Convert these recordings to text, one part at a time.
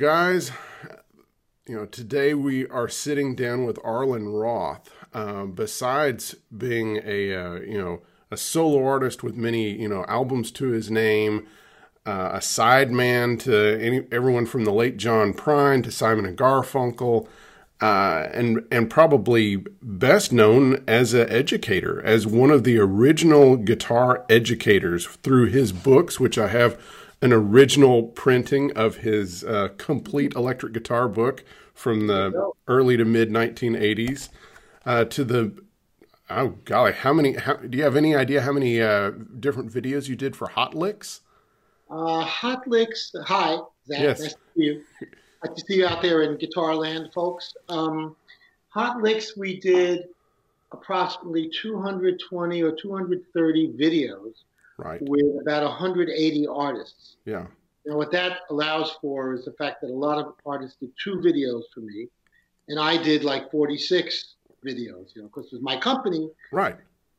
guys, you know, today we are sitting down with Arlen Roth. Uh, besides being a uh, you know a solo artist with many you know albums to his name, uh, a sideman to any, everyone from the late John Prine to Simon and Garfunkel, uh, and and probably best known as an educator, as one of the original guitar educators through his books, which I have an original printing of his uh, complete electric guitar book from the early to mid 1980s uh, to the oh golly how many how, do you have any idea how many uh, different videos you did for hot licks? Uh, hot licks hi Zach, yes. nice to see you. Nice to see you out there in guitar land folks. Um, hot licks we did approximately 220 or 230 videos right with about 180 artists. yeah And what that allows for is the fact that a lot of artists did two videos for me, and I did like 46 videos, you know, because it was my company. right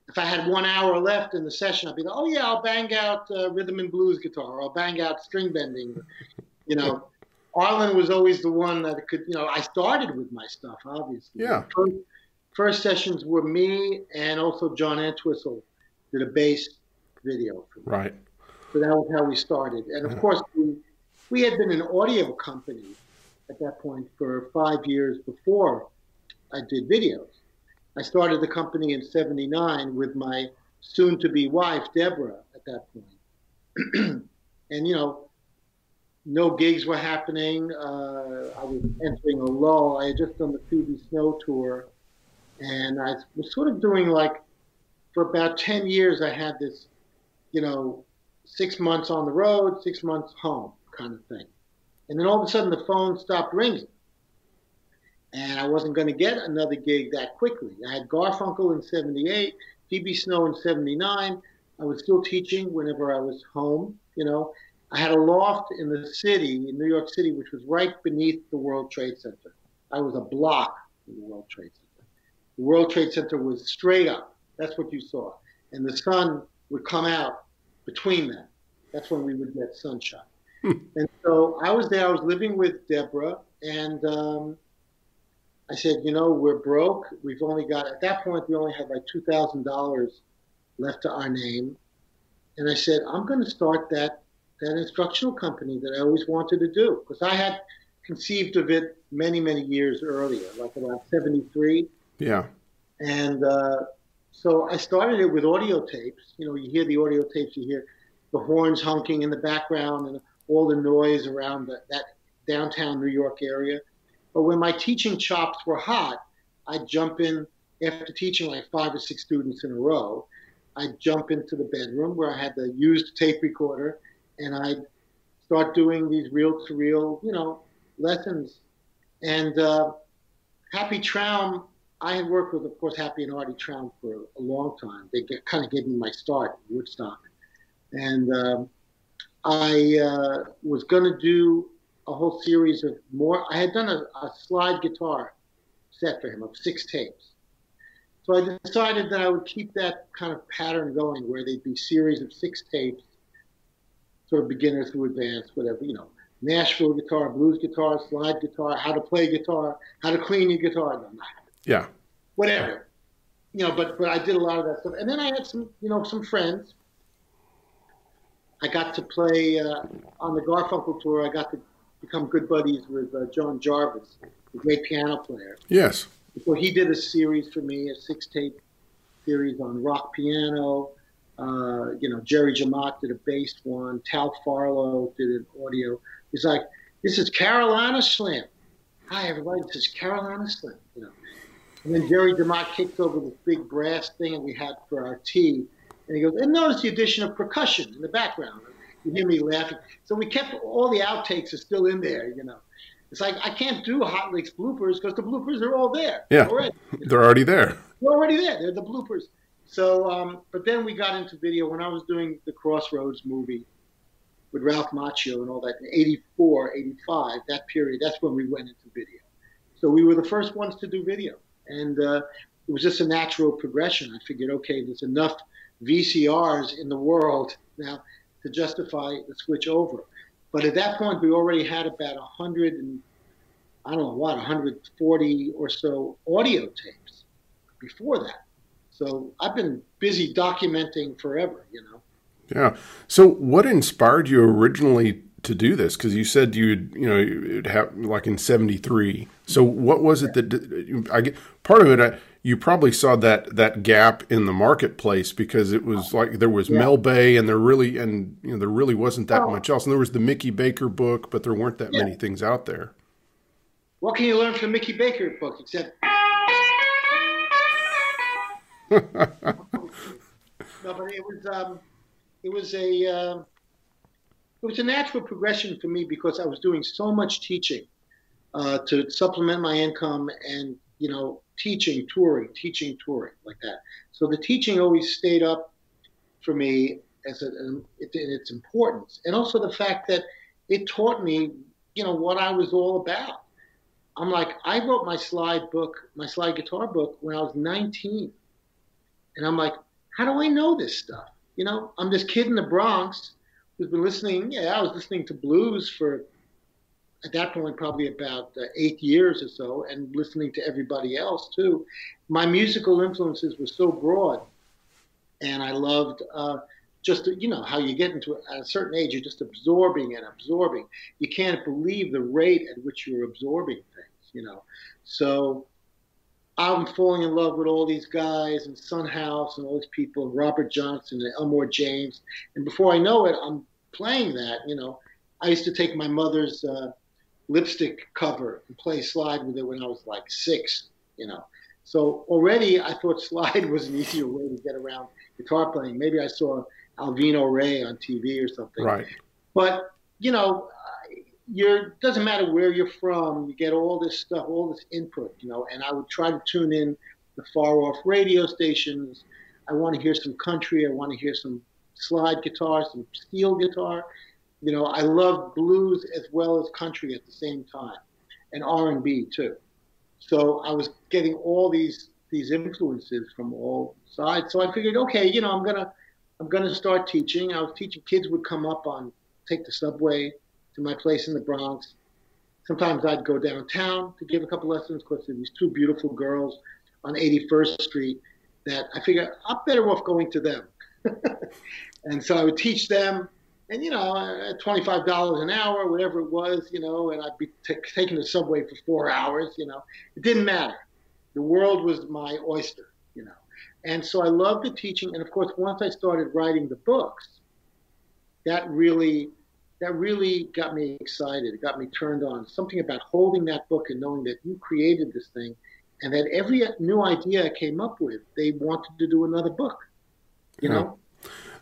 If I had one hour left in the session, I'd be like, oh yeah, I'll bang out uh, rhythm and blues guitar, or I'll bang out string bending. You know, Arlen was always the one that could, you know, I started with my stuff, obviously. Yeah. First, first sessions were me and also John Entwistle did a bass video for me. right So that was how we started. And of course, we, we had been an audio company at that point for five years before I did videos. I started the company in 79 with my soon to be wife, Deborah, at that point. and, you know, no gigs were happening. Uh, I was entering a lull. I had just done the Phoebe Snow tour. And I was sort of doing like, for about 10 years, I had this, you know, six months on the road, six months home kind of thing. And then all of a sudden the phone stopped ringing. And I wasn't going to get another gig that quickly. I had Garfunkel in 78, Phoebe Snow in 79. I was still teaching whenever I was home, you know. I had a loft in the city, in New York City, which was right beneath the World Trade Center. I was a block from the World Trade Center. The World Trade Center was straight up. That's what you saw. And the sun would come out between them. That's when we would get sunshine. And so I was there. I was living with Deborah, and um, I said, you know, we're broke. We've only got at that point we only had like two thousand dollars left to our name, and I said, I'm going to start that that instructional company that I always wanted to do because I had conceived of it many many years earlier, like about '73. yeah And uh, so I started it with audio tapes. You know, you hear the audio tapes, you hear the horns honking in the background and all the noise around the, that downtown New York area. But when my teaching chops were hot, I'd jump in after teaching like five or six students in a row. I'd jump into the bedroom where I had the used tape recorder and I'd start doing these reel to reel, you know, lessons. And uh, Happy Traum, I had worked with, of course, Happy and Artie Traum for a long time. They get, kind of gave me my start in Woodstock. And um, I uh, was going to do a whole series of more. I had done a, a slide guitar set for him of six tapes. So I decided that I would keep that kind of pattern going where they'd be series of six tapes, sort of beginner through advanced, whatever, you know, Nashville guitar, blues guitar, slide guitar, how to play guitar, how to clean your guitar, no, yeah whatever. You know, but but I did a lot of that stuff, and then I had some, you know, some friends. I got to play uh, on the Garfunkel tour. I got to become good buddies with uh, John Jarvis, the great piano player. yes So he did a series for me, a six tape series on rock piano. Uh, you know, Jerry Jemmott did a bass one. Tal Farlow did an audio. He's like, "This is Carolina Slim." Hi everybody, this is Carolina Slim. You know, and then Jerry Jemmott kicked over this big brass thing that we had for our tea, and he goes, "And notice the addition of percussion in the background." You hear me laughing. So we kept all the outtakes are still in there. You know, it's like I can't do Hot Licks bloopers because the bloopers are all there. Yeah. already. they're already there They're already there. They're the bloopers. So, um, but then we got into video when I was doing the Crossroads movie with Ralph Macchio and all that in 84, 85, that period, that's when we went into video. So we were the first ones to do video. And uh, it was just a natural progression. I figured, okay, there's enough VCRs in the world now to justify the switch over. But at that point, we already had about a hundred and I don't know what, 140 or so audio tapes before that. So I've been busy documenting forever, you know. Yeah. So what inspired you originally to do this? Because you said you'd, you know, it happened like in '73. So what was it that I get? Part of it, I, you probably saw that that gap in the marketplace because it was like there was yeah. Mel Bay and there really and you know there really wasn't that oh. much else. And there was the Mickey Baker book, but there weren't that yeah. many things out there. What can you learn from the Mickey Baker book except? no, but it was um, it was a uh, it was a natural progression for me because I was doing so much teaching uh, to supplement my income and you know teaching, touring, teaching, touring, like that. So the teaching always stayed up for me as a, in its importance, and also the fact that it taught me, you know, what I was all about. I'm like, I wrote my slide book, my slide guitar book when I was 19, and I'm like, how do I know this stuff? You know, I'm this kid in the Bronx been listening. Yeah, I was listening to blues for at that point probably about uh, eight years or so, and listening to everybody else too. My musical influences were so broad, and I loved uh, just you know how you get into it at a certain age, you're just absorbing and absorbing. You can't believe the rate at which you're absorbing things, you know. So I'm falling in love with all these guys and Son House and all these people, and Robert Johnson and Elmore James, and before I know it, I'm playing that, you know. I used to take my mother's uh, lipstick cover and play slide with it when I was like six, you know. So already I thought slide was an easier way to get around guitar playing. Maybe I saw Alvino Rey on TV or something. Right. But, you know, you're doesn't matter where you're from, you get all this stuff, all this input, you know, and I would try to tune in the far off radio stations. I want to hear some country, I want to hear some slide guitar, some steel guitar you know, I love blues as well as country at the same time, and R and B too. So I was getting all these these influences from all sides. So I figured, okay, you know, I'm gonna I'm gonna start teaching. I was teaching. Kids would come up on take the subway to my place in the Bronx. Sometimes I'd go downtown to give a couple lessons because there these two beautiful girls on 81st Street that I figured I'm better off going to them. and so I would teach them and you know, at twenty five dollars an hour, whatever it was, you know, and I'd be t- taking the subway for four hours. You know, it didn't matter. The world was my oyster. You know, and so I loved the teaching. And of course, once I started writing the books, that really that really got me excited. It got me turned on. Something about holding that book and knowing that you created this thing, and that every new idea I came up with, they wanted to do another book. You know,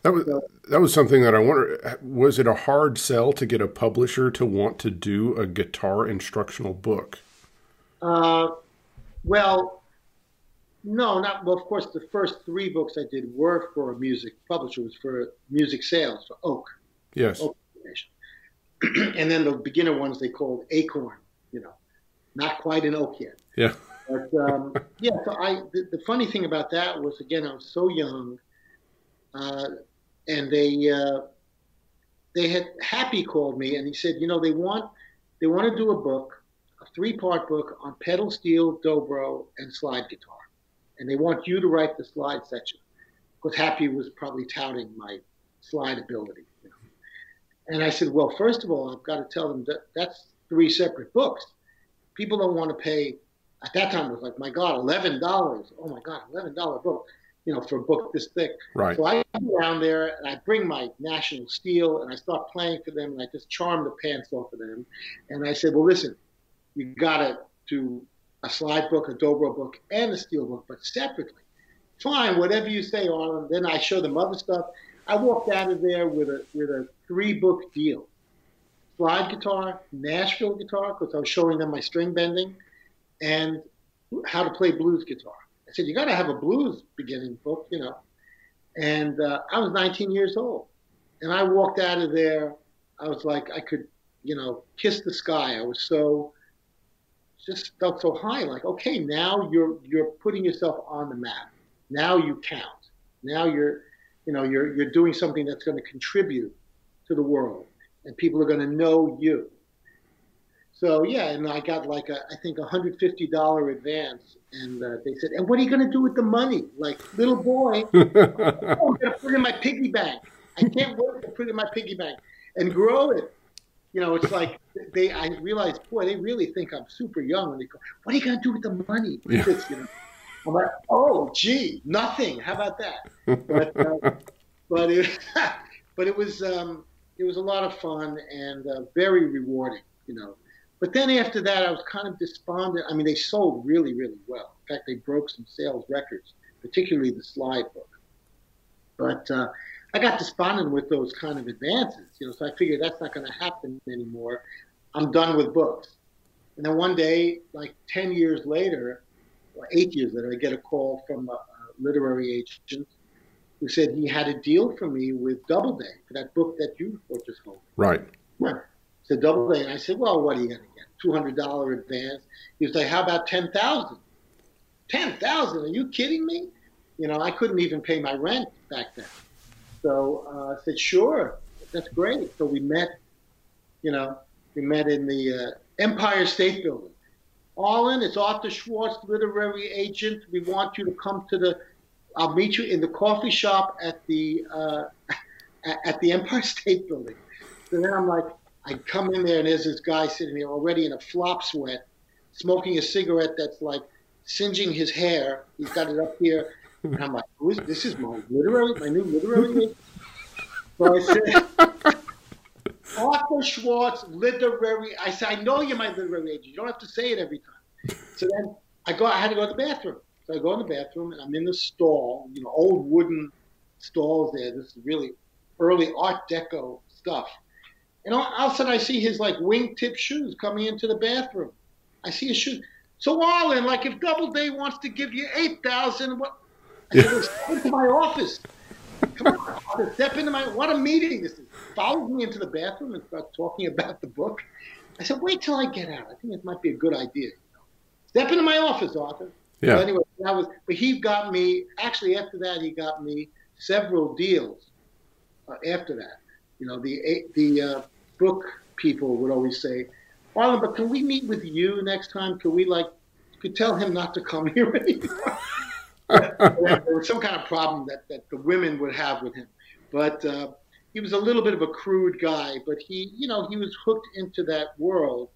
that was that was something that I wonder. Was it a hard sell to get a publisher to want to do a guitar instructional book? Uh, well, no, not well. Of course, the first three books I did were for a music publisher. It was for music sales for Oak. Yes. Oak and then the beginner ones they called Acorn. You know, not quite an Oak yet. Yeah. But um, yeah, so I the, the funny thing about that was again I was so young. Uh, and they uh, they had Happy called me and he said, you know, they want they want to do a book, a three part book on pedal steel, dobro, and slide guitar, and they want you to write the slide section because Happy was probably touting my slide ability. You know? And I said, well, first of all, I've got to tell them that that's three separate books. People don't want to pay. At that time, it was like, my God, eleven dollars. Oh my God, eleven dollar book you know, for a book this thick. Right. So I go down there and I bring my National Steel and I start playing for them and I just charm the pants off of them. And I said, well, listen, you got to do a slide book, a dobro book, and a steel book, but separately. Fine, whatever you say, Arlen. Then I show them other stuff. I walked out of there with a with a three book deal: slide guitar, Nashville guitar, because I was showing them my string bending, and how to play blues guitar. I said, you got to have a blues beginning book, you know. And uh, I was 19 years old. And I walked out of there. I was like, I could, you know, kiss the sky. I was so, just felt so high. Like, okay, now you're you're putting yourself on the map. Now you count. Now you're, you know, you're you're doing something that's going to contribute to the world, and people are going to know you. So yeah, and I got like a I think a hundred fifty dollar advance, and uh, they said, "And what are you going to do with the money?" Like little boy, oh, I'm going to put it in my piggy bank. I can't wait to put it in my piggy bank and grow it. You know, it's like they. I realized, boy, they really think I'm super young when they go, "What are you going to do with the money?" Yeah. you know, I'm like, "Oh, gee, nothing. How about that?" But uh, but it but it was um, it was a lot of fun and uh, very rewarding. You know but then after that, I was kind of despondent. I mean, they sold really, really well. In fact, they broke some sales records, particularly the slide book. But uh, I got despondent with those kind of advances, you know. So I figured that's not going to happen anymore. I'm done with books. And then one day, like ten years later, or eight years later, I get a call from a, a literary agent who said he had a deal for me with Doubleday for that book that you were just holding. Right. Yeah to Doubleday. And I said, well, what are you going to get? $200 advance. He was like, how about 10000 10000 Are you kidding me? You know, I couldn't even pay my rent back then. So uh, I said, sure, that's great. So we met, you know, we met in the uh, Empire State Building. Arlen, it's Arthur Schwartz, literary agent. We want you to come to the, I'll meet you in the coffee shop at the, uh, at the Empire State Building. So then I'm like, I come in there and there's this guy sitting there already in a flop sweat, smoking a cigarette that's like singeing his hair. He's got it up here. And I'm like, Who is this? Is my literary, my new literary agent? So I said, Arthur Schwartz, literary. I said, I know you're my literary agent. You don't have to say it every time. So then I go. I had to go to the bathroom. So I go in the bathroom and I'm in the stall. You know, old wooden stalls there. This is really early Art Deco stuff. And all, all of a sudden, I see his like wingtip shoes coming into the bathroom. I see his shoes. So Arlen, like if Doubleday wants to give you eight thousand, what? I said, step into my office. Come on, step into my. What a meeting this is. Follows me into the bathroom and starts talking about the book. I said, wait till I get out. I think it might be a good idea. Step into my office, Arthur. Yeah. So anyway, that was. But he got me. Actually, after that, he got me several deals. Uh, after that, you know, the the uh, book people would always say, Arlen, but can we meet with you next time? Can we like, could tell him not to come here anymore? there was some kind of problem that, that the women would have with him. But uh, he was a little bit of a crude guy, but he, you know, he was hooked into that world.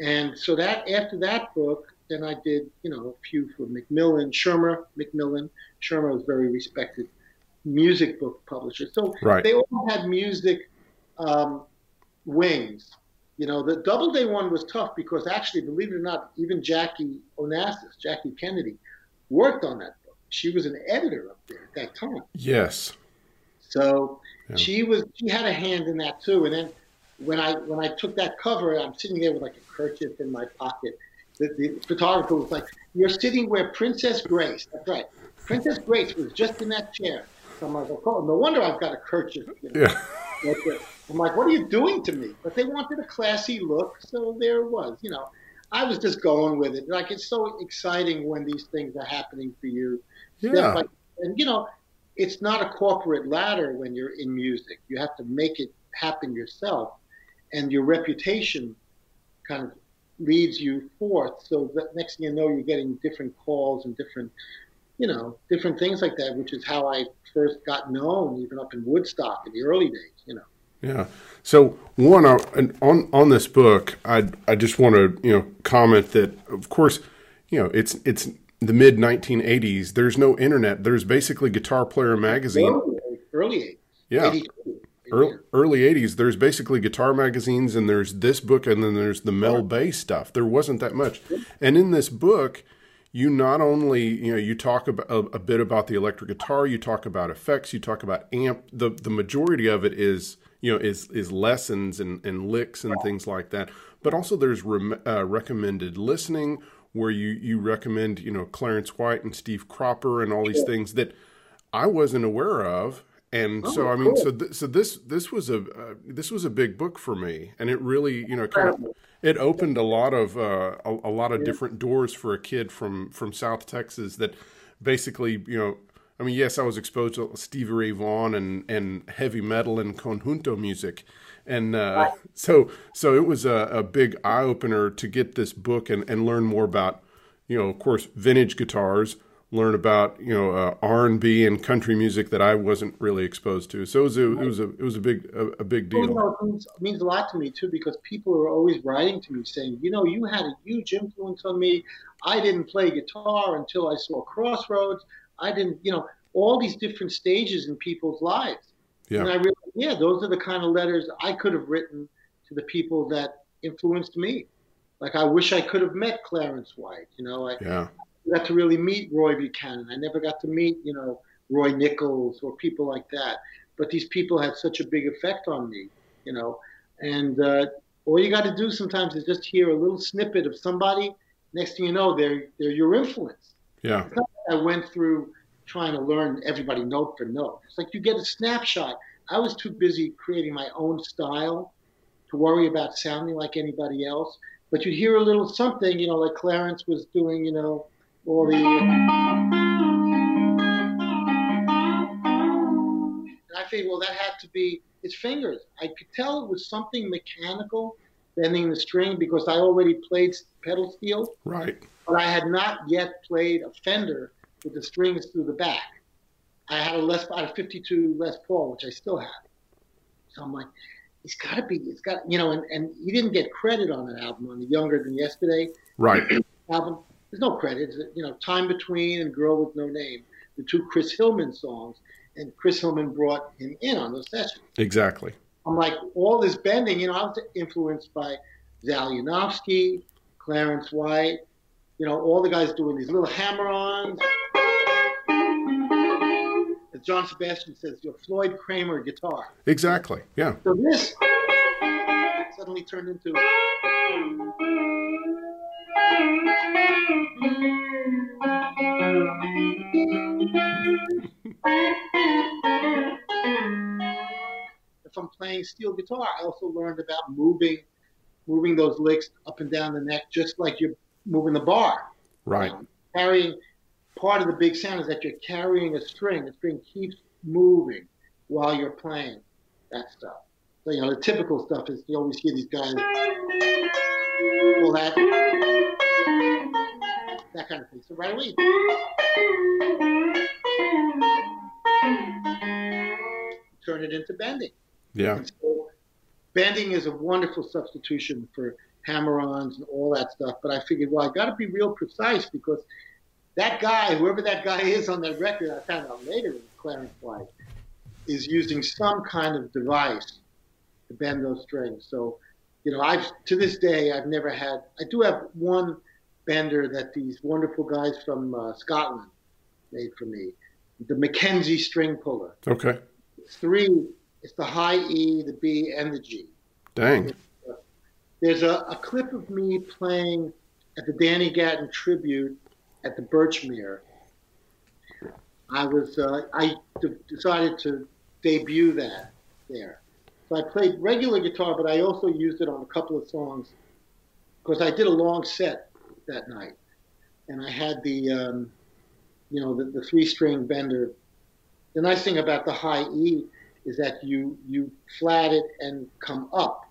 And so that after that book, then I did, you know, a few for Macmillan, Schirmer, Macmillan. Schirmer was very respected music book publisher. So right. they all had music um, wings. You know, the Doubleday one was tough because actually, believe it or not, even Jackie Onassis, Jackie Kennedy, worked on that book. She was an editor up there at that time. Yes. So yeah. she was she had a hand in that too. And then when I when I took that cover, I'm sitting there with like a kerchief in my pocket. The, the photographer was like, "You're sitting where Princess Grace." That's right. Princess Grace was just in that chair. So I'm like, oh, no wonder I've got a kerchief. You know? Yeah. I'm like, what are you doing to me? But they wanted a classy look, so there it was. You know, I was just going with it. Like it's so exciting when these things are happening for you. Yeah. and you know, it's not a corporate ladder when you're in music. You have to make it happen yourself, and your reputation kind of leads you forth. So that next thing you know, you're getting different calls and different you know, different things like that, which is how I first got known, even up in Woodstock in the early days, you know. Yeah. So one uh, on on this book, I I just want to you know comment that of course, you know it's it's the mid 1980s. There's no internet. There's basically Guitar Player magazine. Early, early 80s. Yeah. 82. Early, early 80s there's basically guitar magazines and there's this book and then there's the mel bay stuff there wasn't that much and in this book you not only you know you talk about a, a, bit about the electric guitar you talk about effects you talk about amp the the majority of it is you know is is lessons and, and licks and things like that. But also there's re, uh, recommended listening where you you recommend you know Clarence White and Steve Cropper and all these things that I wasn't aware of. And Oh, so I mean, cool. so th- so this this was a uh, this was a big book for me, and it really you know kind of it opened a lot of uh, a, a lot of different doors for a kid from from South Texas that basically you know. I mean, yes, I was exposed to Stevie Ray Vaughan and, and heavy metal and conjunto music, and uh, so so it was a, a big eye opener to get this book and, and learn more about, you know, of course, vintage guitars, learn about you know uh, R and B and country music that I wasn't really exposed to. So it was a, it was a it was a big a, a big Well, you deal. know, it means, it means a lot to me too because people are always writing to me saying, you know, you had a huge influence on me. I didn't play guitar until I saw Crossroads. I didn't, you know, all these different stages in people's lives. Yeah. And I realized, yeah, those are the kind of letters I could have written to the people that influenced me. Like I wish I could have met Clarence White. You know, I yeah, got to really meet Roy Buchanan. I never got to meet, you know, Roy Nichols or people like that. But these people had such a big effect on me, you know. And uh, all you got to do sometimes is just hear a little snippet of somebody. Next thing you know, they're they're your influence. yeah, It's not I went through trying to learn everybody note for note. It's like you get a snapshot. I was too busy creating my own style to worry about sounding like anybody else. But you'd hear a little something, you know, like Clarence was doing, you know, all the. And I figured, well, that had to be his fingers. I could tell it was something mechanical, bending the string, because I already played pedal steel right. but I had not yet played a Fender with the strings through the back. I had a Les, I had a 52 Les Paul, which I still have. So I'm like, it's got to be, it's got, you know, and, and he didn't get credit on that album, on the Younger Than Yesterday Right. album. There's no credit. It's, you know, Time Between and Girl with No Name, the two Chris Hillman songs, and Chris Hillman brought him in on those sessions. Exactly. I'm like, all this bending, you know, I was influenced by Zal Yanovsky, Clarence White, you know, all the guys doing these little hammer-ons. As John Sebastian says, your Floyd Cramer guitar. Exactly. Yeah. So this suddenly turned into. If I'm playing steel guitar, I also learned about moving, moving those licks up and down the neck, just like you're moving the bar. Right. Um, carrying part of the big sound is that you're carrying a string. The string keeps moving while you're playing that stuff. So you know the typical stuff is you always hear these guys all that that kind of thing. So right away, turn it into bending. Yeah. So bending is a wonderful substitution for hammer-ons and all that stuff. But I figured, well, I got to be real precise because that guy, whoever that guy is on that record, I found out later Clarence White, is using some kind of device to bend those strings. So, you know, I've to this day I've never had. I do have one bender that these wonderful guys from uh, Scotland made for me, the Mackenzie string puller. Okay. It's three. It's the high E, the B, and the G. Dang. There's a, a clip of me playing at the Danny Gatton tribute at the Birchmere. I was uh, I d- decided to debut that there. So I played regular guitar, but I also used it on a couple of songs because I did a long set that night, and I had the um, you know the, the three string bender. The nice thing about the high E is that you you flat it and come up.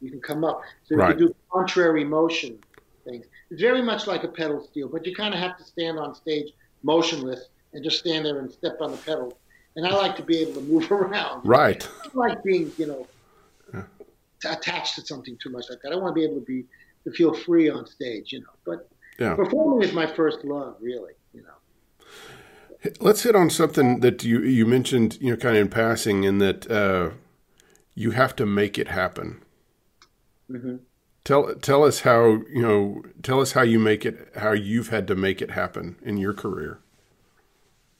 You can come up, so you can do contrary motion things. It's very much like a pedal steel, but you kind of have to stand on stage motionless and just stand there and step on the pedal. And I like to be able to move around. Right. I don't like being, you know, Yeah. attached to something too much like that. I want to be able to be to feel free on stage, you know. But Yeah. performing is my first love, really, you know. Let's hit on something that you you mentioned, you know, kind of in passing, in that uh, you have to make it happen. Hmm Tell tell us how you know. Tell us how you make it. How you've had to make it happen in your career.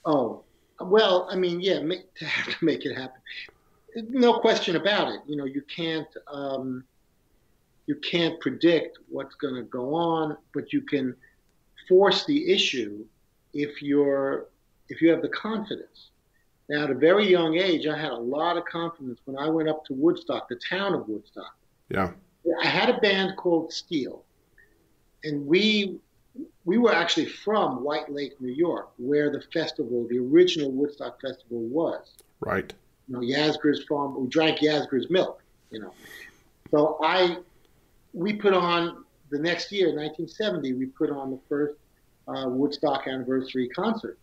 Oh, well, I mean, yeah, make, to have to make it happen. No question about it. You know, you can't um, you can't predict what's going to go on, but you can force the issue if you're if you have the confidence. Now, at a very young age, I had a lot of confidence when I went up to Woodstock, the town of Woodstock. Yeah. I had a band called Steel, and we we were actually from White Lake, New York, where the festival, the original Woodstock Festival, was. Right. You know, Yasgur's farm. We drank Yasgur's milk. You know, so I we put on the next year, 1970, we put on the first uh, Woodstock anniversary concert,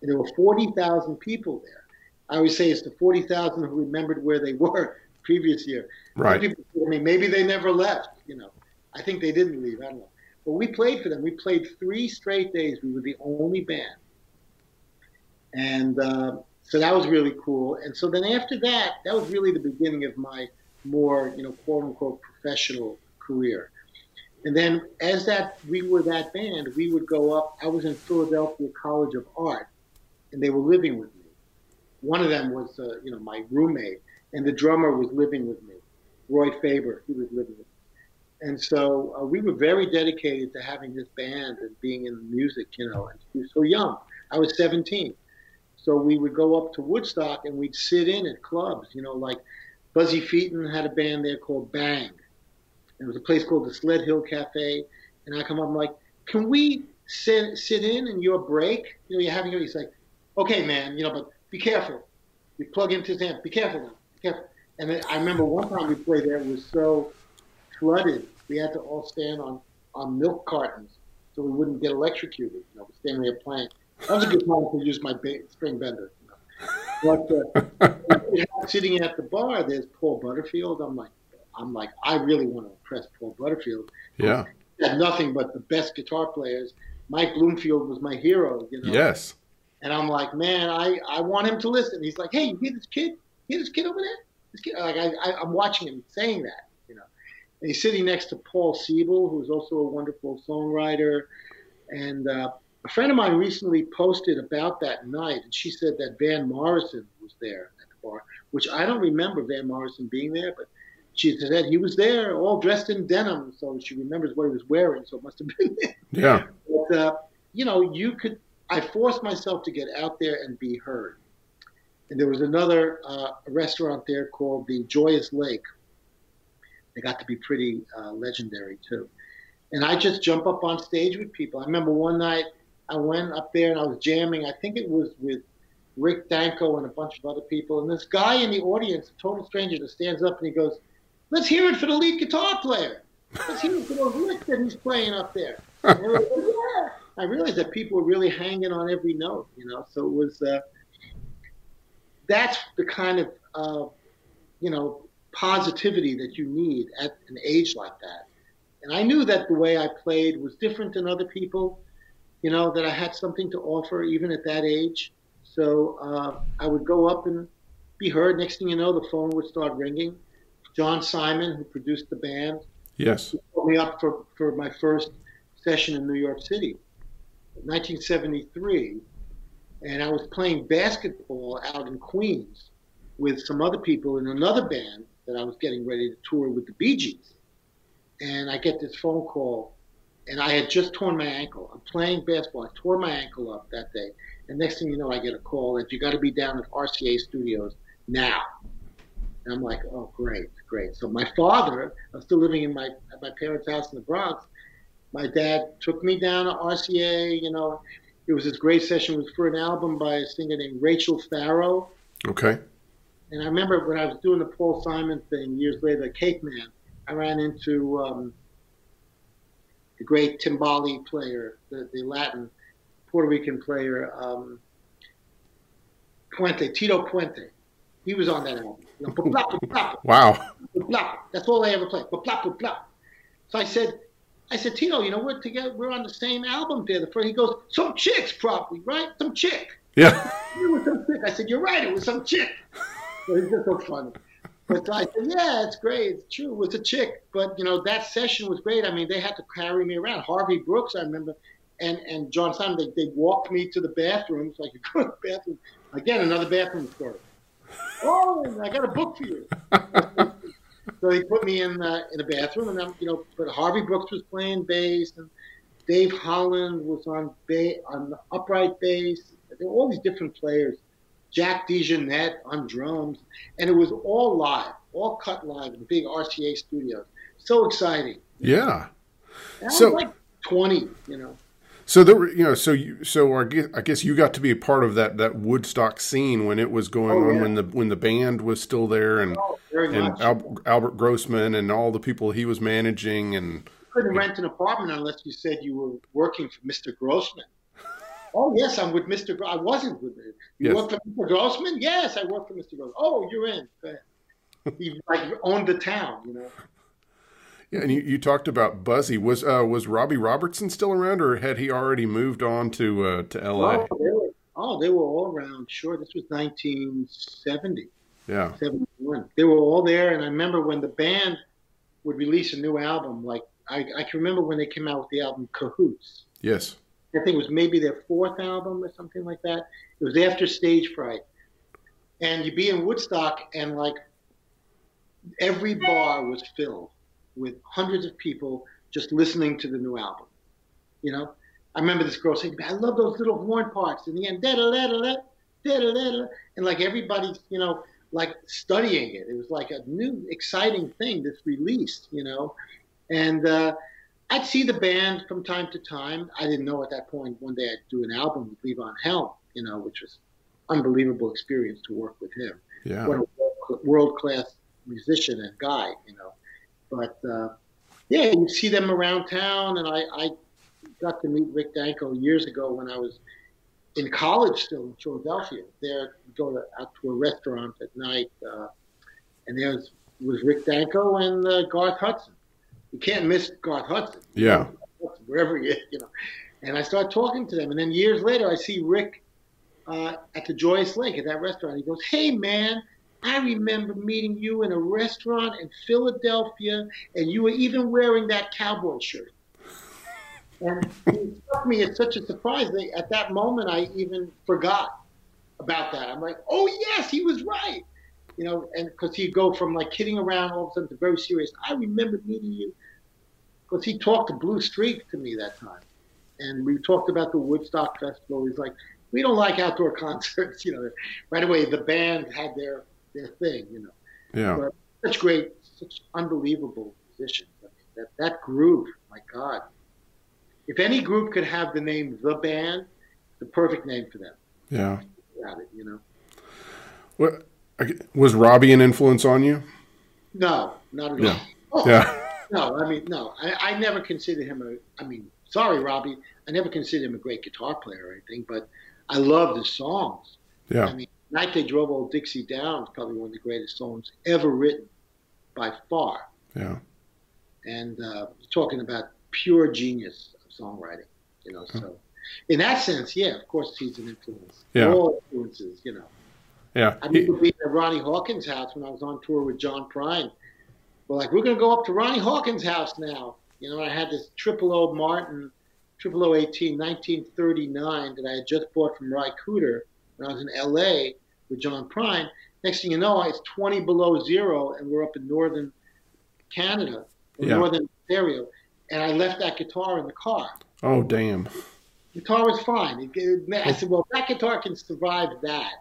and there were 40,000 people there. I always say it's the 40,000 who remembered where they were previous year. Right. People, I mean, maybe they never left. You know, I think they didn't leave. I don't know. But we played for them. We played three straight days. We were the only band, and uh, so that was really cool. And so then after that, that was really the beginning of my more, you know, quote unquote professional career. And then as that we were that band, we would go up. I was in Philadelphia College of Art, and they were living with me. One of them was, uh, you know, my roommate, and the drummer was living with me, Roy Faber. He was living with me. And so uh, we were very dedicated to having this band and being in the music, you know. And we were so young. I was 17. So we would go up to Woodstock and we'd sit in at clubs, you know, like Buzzy Feiten had a band there called Bang. There was a place called the Sled Hill Cafe. And I come up, I'm like, can we sit, sit in in your break? You know, you're having, your. he's like, okay, man, you know, but be careful. You plug into his amp. Be careful now. Careful. And then I remember one time we played there, it was so flooded. We had to all stand on, on milk cartons so we wouldn't get electrocuted. You know, standing there playing. That was a good time to use my ba- string bender. You know. But uh, sitting at the bar, there's Paul Butterfield. I'm like, I'm like, I really want to impress Paul Butterfield. Yeah. Had nothing but the best guitar players. Mike Bloomfield was my hero. You know. Yes. And I'm like, man, I, I want him to listen. He's like, hey, you hear this kid? You hear this kid over there? This kid, like I, I, I'm watching him saying that, you know. And he's sitting next to Paul Siebel, who's also a wonderful songwriter. And uh, a friend of mine recently posted about that night, and she said that Van Morrison was there at the bar, which I don't remember Van Morrison being there, but she said he was there, all dressed in denim, so she remembers what he was wearing, so it must have been there. Yeah. But uh, you know, you could. I forced myself to get out there and be heard. And there was another uh, restaurant there called the Joyous Lake. They got to be pretty uh, legendary too. And I just jump up on stage with people. I remember one night I went up there and I was jamming. I think it was with Rick Danko and a bunch of other people. And this guy in the audience, a total stranger, just stands up and he goes, "Let's hear it for the lead guitar player. Let's hear it for those that he's playing up there." I realized that people were really hanging on every note, you know. So it was uh, that's the kind of uh, you know positivity that you need at an age like that. And I knew that the way I played was different than other people, you know, that I had something to offer even at that age. So uh, I would go up and be heard. Next thing you know, the phone would start ringing. John Simon, who produced the band, Yes. called me up for, for my first session in New York City, 1973, and I was playing basketball out in Queens with some other people in another band that I was getting ready to tour with the Bee Gees. And I get this phone call, and I had just torn my ankle. I'm playing basketball. I tore my ankle up that day. And next thing you know, I get a call that you got to be down at RCA Studios now. And I'm like, oh, great, great. So my father, I was still living in my at my parents' house in the Bronx. My dad took me down to RCA. You know, it was this great session. It was for an album by a singer named Rachel Faro. Okay. And I remember when I was doing the Paul Simon thing years later, Capeman, I ran into um, the great timbali player, the, the Latin Puerto Rican player, um, Puente, Tito Puente. He was on that album. You know, Wow. That's all I ever played. So I said, I said, Tito, you know, we're together. We're on the same album there. The first, he goes, some chicks, probably, right? Some chick. Yeah. It was some chick. I said, you're right. It was some chick. So he's just so funny. But I said, yeah, it's great. It's true. It was a chick. But, you know, that session was great. I mean, they had to carry me around. Harvey Brooks, I remember, and, and John Simon, they, they walked me to the bathroom so I could go to the bathroom. Again, another bathroom story. Oh, I got a book for you. So they put me in the, in the bathroom, and I'm, you know, but Harvey Brooks was playing bass, and Dave Holland was on ba- on the upright bass. There were all these different players, Jack DeJohnette on drums, and it was all live, all cut live in the big RCA studios. So exciting. Yeah. I So- was like 20, you know. So there, were, you know, so you, so I guess, I guess you got to be a part of that that Woodstock scene when it was going Oh, on, yeah. when the when the band was still there, and Oh, and. Al, Albert Grossman and all the people he was managing, and You couldn't rent an apartment unless you said you were working for Mr. Grossman. Oh yes, I'm with Mr. Gro- I wasn't with him. You Yes. work for Mr. Grossman? Yes, I work for Mr. Grossman. Oh, you're in. He like owned the town, you know. Yeah, and you, you talked about Buzzy. Was uh, was Robbie Robertson still around, or had he already moved on to uh, to L.A.? Oh, they were, oh, they were all around. Sure, this was 1970, Yeah, 71. They were all there, and I remember when the band would release a new album. Like I, I can remember when they came out with the album Cahoots. yes, I think it was maybe their fourth album or something like that. It was after Stage Fright. And you'd be in Woodstock, and like every bar was filled with hundreds of people just listening to the new album. You know, I remember this girl saying, I love those little horn parts in the end. Da da da da da da da. And like everybody, you know, like studying it. It was like a new, exciting thing that's released, you know. And uh, I'd see the band from time to time. I didn't know at that point one day I'd do an album with Levon Helm, you know, which was unbelievable experience to work with him. yeah, What a world class musician and guy, you know. But uh, yeah, you see them around town, and I, I got to meet Rick Danko years ago when I was in college still in Philadelphia. There, go to, out to a restaurant at night, uh, and there was, was Rick Danko and uh, Garth Hudson. You can't miss Garth Hudson yeah, wherever he is, you know. And I start talking to them, and then years later, I see Rick uh, at the Joyous Lake at that restaurant. He goes, "Hey, man, I remember meeting you in a restaurant in Philadelphia, and you were even wearing that cowboy shirt." And it struck me as such a surprise. that At that moment, I even forgot about that. I'm like, "Oh yes, he was right." You know, and because he'd go from like kidding around all of a sudden to very serious. I remember meeting you because he talked to Blue Streak to me that time, and we talked about the Woodstock Festival. He's like, we don't like outdoor concerts, you know. Right away, the band had their their thing, you know. yeah. But such great, such unbelievable musicians. I mean, that that group, my God. If any group could have the name The Band, the perfect name for them. yeah. Got it, you know. What was Robbie an influence on you? No, not at Yeah. all. Oh, Yeah, No, I mean, no, I, I never considered him a. I mean, sorry, Robbie, I never considered him a great guitar player or anything, but I loved his songs. Yeah. I mean, Night They Drove Old Dixie Down is probably one of the greatest songs ever written by far. yeah, And uh, talking about pure genius of songwriting, you know. So, in that sense, yeah, of course, he's an influence. Yeah. All influences, you know. yeah. I remember being at Ronnie Hawkins' house when I was on tour with John Prine. We're like, we're going to go up to Ronnie Hawkins' house now. You know, I had this triple O Martin, triple O 18, 1939 that I had just bought from Ry Cooder when I was in LA with John Prine. Next thing you know, it's 20 below zero, and we're up in northern Canada, in Yeah. northern Ontario. And I left that guitar in the car. Oh, damn. guitar was fine. I said, well, if that guitar can survive that,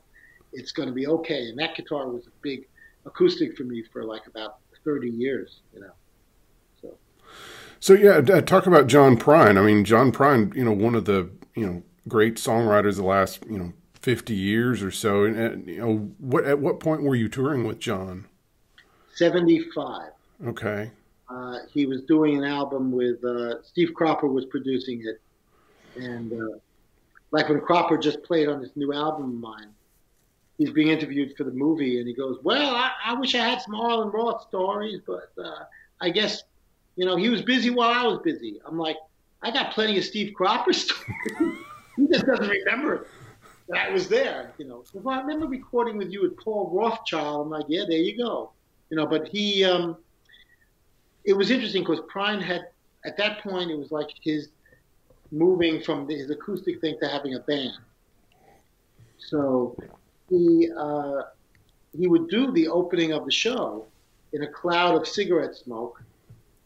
it's going to be okay. And that guitar was a big acoustic for me for like about 30 years, you know. So So yeah, talk about John Prine. I mean, John Prine, you know, one of the you know great songwriters of the last you know fifty years or so. And, and you know, what at what point were you touring with John? 75. Okay, Uh, he was doing an album with uh, Steve Cropper was producing it, and uh, like when Cropper just played on this new album of mine, he's being interviewed for the movie, and he goes, "Well, I, I wish I had some Arlen Roth stories, but uh, I guess you know he was busy while I was busy." I'm like, "I got plenty of Steve Cropper stories. he just doesn't remember that was there." You know, I remember recording with you with Paul Rothchild. I'm like, "Yeah, there you go." You know, but he. Um, it was interesting because Prine had at that point it was like his moving from his acoustic thing to having a band. So he uh, he would do the opening of the show in a cloud of cigarette smoke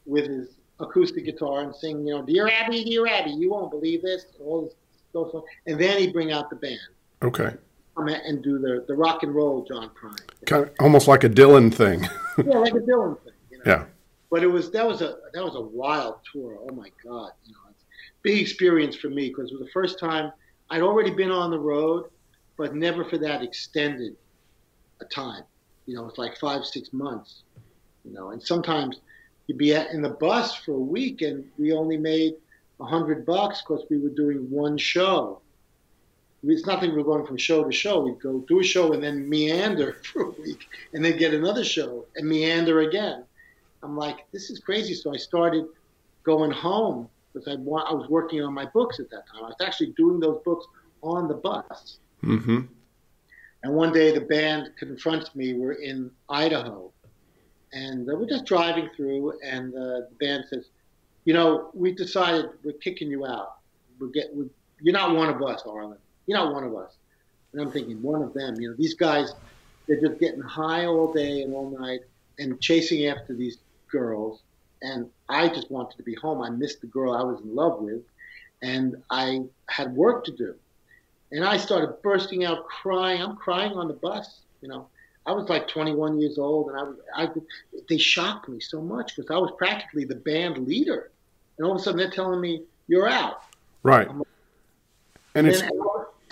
with his acoustic guitar and sing, you know, "Dear Abby, Dear Abby, you won't believe this," all this stuff, and then he'd bring out the band. Okay, come and do the the rock and roll John Prine. Kind of almost like a Dylan thing. yeah, like a Dylan thing. You know? Yeah. But it was that was a that was a wild tour. Oh my God, you know, it's a big experience for me because it was the first time I'd already been on the road, but never for that extended a time. You know, it's like five six months. You know, and sometimes you'd be at, in the bus for a week and we only made a hundred bucks because we were doing one show. It's nothing we're going from show to show. We'd go do a show and then meander for a week and then get another show and meander again. I'm like, this is crazy. So I started going home because I, I was working on my books at that time. I was actually doing those books on the bus. Mm-hmm. And one day the band confronts me. We're in Idaho and uh, we're just driving through, and uh, the band says, "You know, we decided we're kicking you out. We're get, we're, you're not one of us, Arlen. You're not one of us." And I'm thinking, one of them. You know, these guys, they're just getting high all day and all night and chasing after these girls. And I just wanted to be home. I missed the girl I was in love with, and I had work to do. And I started bursting out crying. I'm crying on the bus, you know. I was like 21 years old, and I was, I, they shocked me so much because I was practically the band leader, and all of a sudden they're telling me you're out. Right. I'm- And And it's then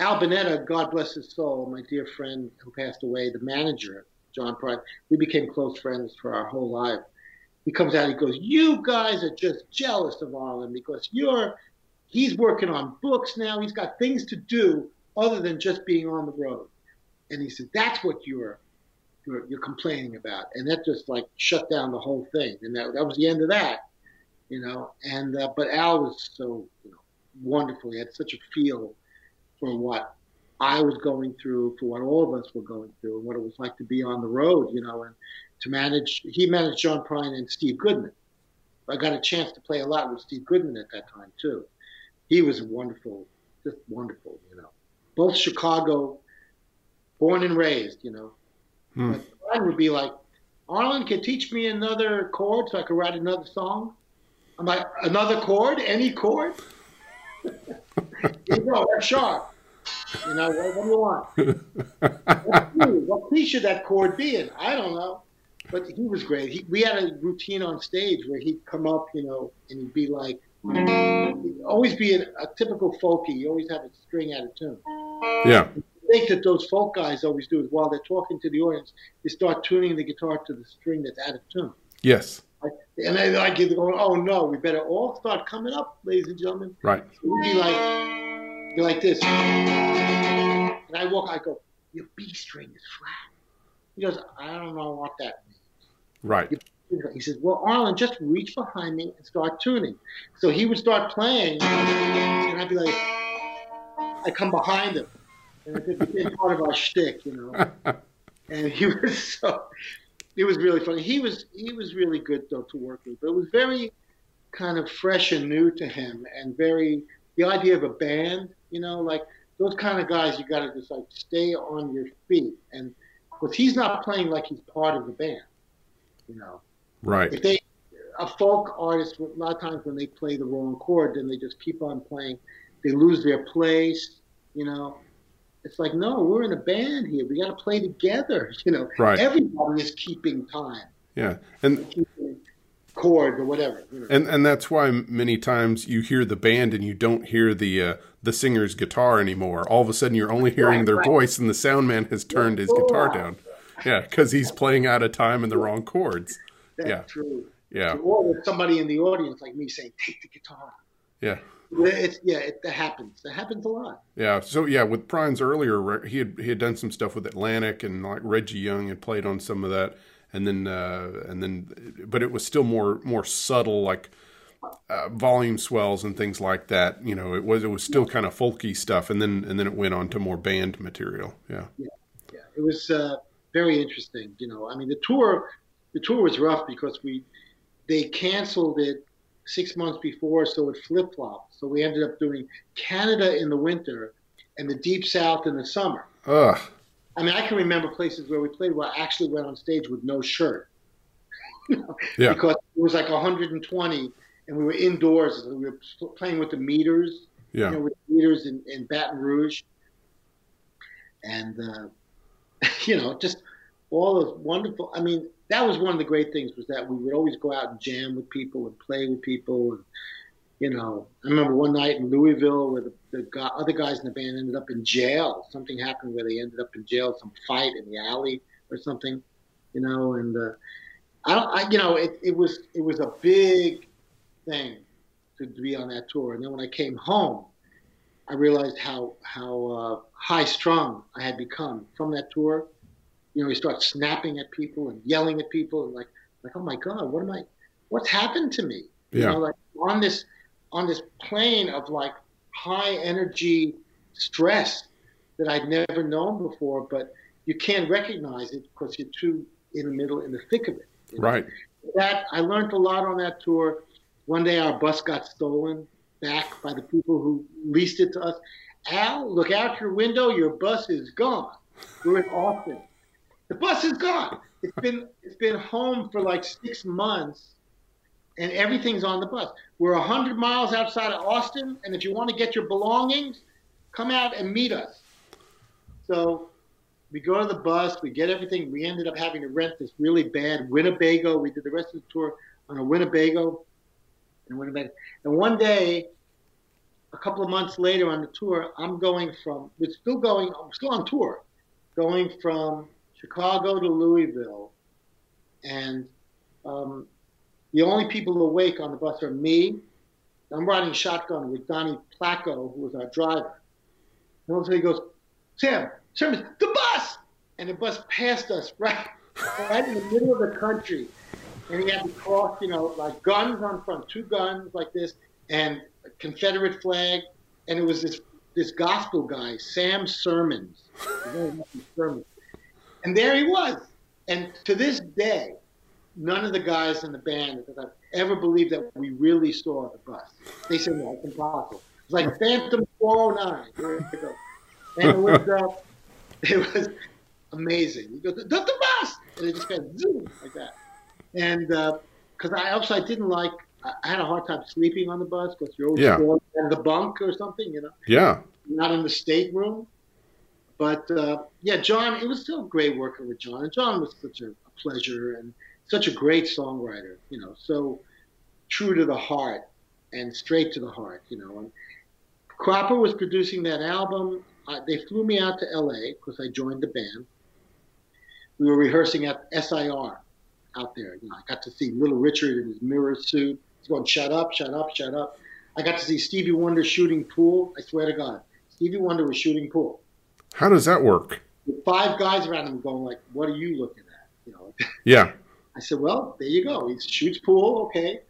Al, Bunetta, God bless his soul, my dear friend who passed away, the manager, John Prine, we became close friends for our whole life. He comes out, he goes, You guys are just jealous of Arlen because you're, he's working on books now. He's got things to do other than just being on the road. And he said, That's what you're, you're, you're complaining about. And that just like shut down the whole thing. And that, that was the end of that, you know. And, uh, but Al was so, you know, wonderful. He had such a feel for what I was going through, for what all of us were going through, and what it was like to be on the road, you know, and to manage. He managed John Prine and Steve Goodman. I got a chance to play a lot with Steve Goodman at that time too. He was wonderful, just wonderful, you know. Both Chicago, born and raised, you know. Hmm. But Prine would be like, Arlen, can teach me another chord so I could write another song. I'm like, another chord, any chord. you know, F sharp. You know, what, what do you want? what, key, what key should that chord be in? I don't know. But he was great. He, we had a routine on stage where he'd come up, you know, and he'd be like, he'd always be a, a typical folky. You always have a string out of tune. yeah. The thing that those folk guys always do is while they're talking to the audience, they start tuning the guitar to the string that's out of tune. Yes. And they like get going, oh no, we better all start coming up, ladies and gentlemen. Right. We'd be like, be like this. And I walk, I go, your B string is flat. He goes, I don't know what that means. Right. He says, well, Arlen, just reach behind me and start tuning. So he would start playing, and I'd be like, I come behind him. And it became part of our shtick, you know. And he was so, it was really funny. He was he was really good though to work with, but it was very kind of fresh and new to him, and very the idea of a band, you know, like those kind of guys, you got to just like stay on your feet, and because he's not playing like he's part of the band, you know. Right. If they a folk artist, a lot of times when they play the wrong chord, then they just keep on playing. They lose their place, you know. It's like no, we're in a band here. We got to play together, you know. Right. Everybody is keeping time, Yeah. And chords or whatever. You know. and and that's why many times you hear the band and you don't hear the uh, the singer's guitar anymore. All of a sudden, you're only hearing Right, their right. voice, and the sound man has turned his guitar down. Yeah, because he's playing out of time in the wrong chords. That's yeah. true. Yeah. Or with somebody in the audience like me saying, "Take the guitar." Yeah. It's yeah, it, that happens. That happens a lot. Yeah. So yeah, with Prine's earlier, he had he had done some stuff with Atlantic, and like Reggie Young had played on some of that, and then uh, and then, but it was still more more subtle, like uh, volume swells and things like that. You know, it was it was still kind of folky stuff, and then and then it went on to more band material. Yeah. Yeah, it was uh, very interesting. You know, I mean, the tour, the tour was rough because we, they canceled it six months before, so it flip flopped. So we ended up doing Canada in the winter and the Deep South in the summer. Ugh. I mean, I can remember places where we played where I actually went on stage with no shirt. You know, Yeah. Because it was like 120, and we were indoors. And we were playing with the meters Yeah. you know, with meters in, in Baton Rouge. and uh, you know, just all those wonderful. I mean, that was one of the great things was that we would always go out and jam with people and play with people. And, you know, I remember one night in Louisville where the, the guy, other guys in the band ended up in jail. Something happened where they ended up in jail, some fight in the alley or something, you know. And uh, I, I, you know, it, it was it was a big thing to be on that tour. And then when I came home, I realized how how uh, high strung I had become from that tour. You know, you start snapping at people and yelling at people, and like like oh my god, what am I? What's happened to me? Yeah. You know, like on this on this plane of like high energy stress that I'd never known before, but you can't recognize it because you're too in the middle, in the thick of it. you know? Right. that I learned a lot on that tour. One day our bus got stolen back by the people who leased it to us. Al, look out your window. Your bus is gone. We're in Austin. The bus is gone. It's been it's been home for like six months, and everything's on the bus. We're hundred miles outside of Austin, and if you want to get your belongings, come out and meet us. So we go to the bus, we get everything. We ended up having to rent this really bad Winnebago. We did the rest of the tour on a Winnebago. And Winnebago. And one day, a couple of months later on the tour, I'm going from, we're still going, I'm still on tour, going from Chicago to Louisville. And um, the only people awake on the bus are me. I'm riding shotgun with Donnie Placco, who was our driver. And all of a sudden he goes, Sam, Sam, the bus! And the bus passed us right, right in the middle of the country. And he had to cross, you know, like guns on front, two guns like this, and a Confederate flag. And it was this this gospel guy, Sam Sermons. Sermons. And there he was. And to this day, none of the guys in the band ever believed that we really saw the bus. They said, no, it's impossible. It's like Phantom 409. There it goes. And it was, uh, it was amazing. You go, the, the bus! And it just went zoom like that. And because I also I didn't like, I had a hard time sleeping on the bus because you're always Yeah. in the bunk or something, you know, Yeah. not in the stateroom. But uh, yeah, John, it was still great working with John. And John was such a, a pleasure and such a great songwriter, you know, so true to the heart and straight to the heart, you know. And Cropper was producing that album. Uh, they flew me out to LA because I joined the band. We were rehearsing at SIR out there. You know, I got to see Little Richard in his mirror suit. He's going, shut up, shut up, shut up. I got to see Stevie Wonder shooting pool. I swear to God, Stevie Wonder was shooting pool. How does that work? With five guys around him going like, what are you looking at? You know, Yeah. I said, well, there you go. He shoots pool, okay.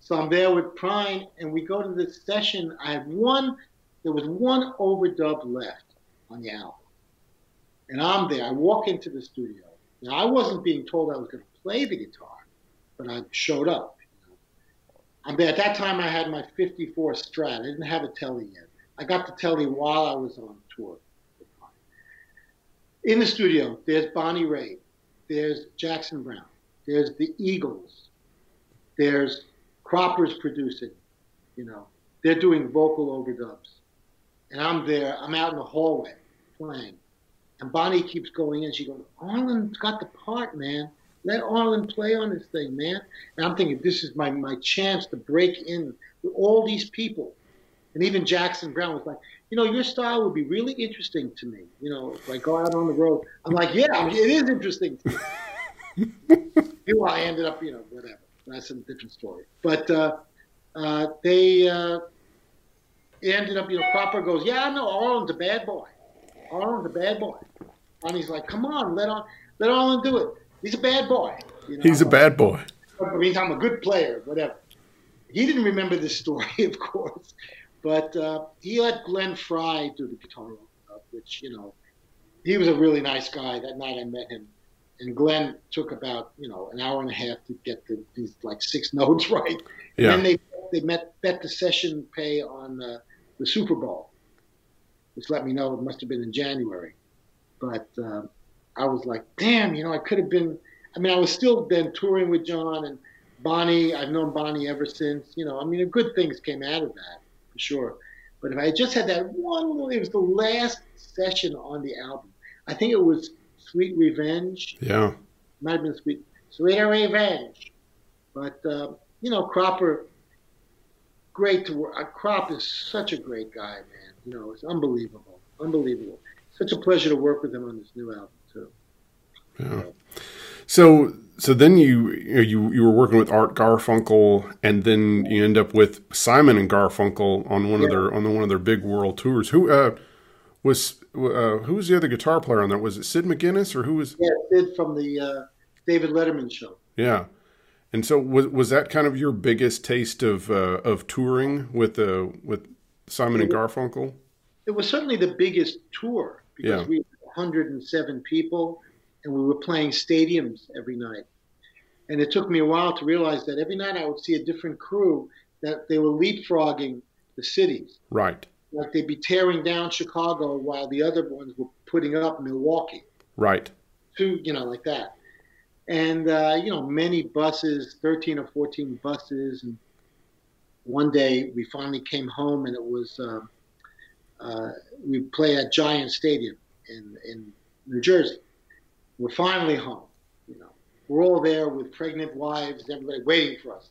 So I'm there with Prine, and we go to this session. I had one, there was one overdub left on the album. And I'm there. I walk into the studio. Now, I wasn't being told I was going to play the guitar, but I showed up. I'm there. At that time, I had my 54 Strat. I didn't have a Telly yet. I got the Telly while I was on tour. In the studio, there's Bonnie Raitt, there's Jackson Browne, there's the Eagles, there's Cropper's producing, you know, they're doing vocal overdubs. And I'm there, I'm out in the hallway playing. And Bonnie keeps going in. She goes, Arlen's got the part, man. Let Arlen play on this thing, man. And I'm thinking, this is my, my chance to break in with all these people. And even Jackson Browne was like, you know, your style would be really interesting to me. You know, like go out on the road. I'm like, yeah, it is interesting to me. Meanwhile, I ended up, you know, whatever. That's a different story. But uh, uh, they uh, ended up, you know, Cropper goes, yeah, no, Arlen's a bad boy. Arlen's a bad boy. And he's like, come on, let on, let Arlen do it. He's a bad boy. You know? He's a bad boy. I mean, I'm a good player, whatever. He didn't remember this story, of course, but uh, he let Glenn Frey do the guitar, uh, which you know, he was a really nice guy. That night I met him, and Glenn took about you know an hour and a half to get the, these like six notes right. Yeah. And then they they met bet the session pay on uh, the Super Bowl, which let me know it must have been in January. But uh, I was like, damn, you know, I could have been. I mean, I was still then touring with John and Bonnie. I've known Bonnie ever since. You know, I mean, good things came out of that for sure. But if I had just had that one little, it was the last session on the album. I think it was Sweet Revenge. Yeah. Might have been Sweet Sweet Revenge. But uh, you know, Cropper, great to work. Uh, Crop is such a great guy, man. You know, it's unbelievable, unbelievable. Such a pleasure to work with him on this new album too. Yeah. So so then you you you were working with Art Garfunkel, and then you end up with Simon and Garfunkel on one yeah. of their on one of their big world tours. Who uh, was uh, who was the other guitar player on that? Was it Sid McGinnis or who was? Yeah, Sid from the uh, David Letterman show. Yeah, and so was was that kind of your biggest taste of uh, of touring with uh, with Simon and Garfunkel? It was certainly the biggest tour because yeah. we had 107 people and we were playing stadiums every night. And it took me a while to realize that every night I would see a different crew that they were leapfrogging the cities. Right. Like they'd be tearing down Chicago while the other ones were putting up Milwaukee. Right. Two, you know, like that. And, uh, you know, many buses, 13 or 14 buses. And one day we finally came home and it was, uh, uh, we play at Giant Stadium in, in New Jersey. We're finally home. You know, we're all there with pregnant wives, everybody waiting for us.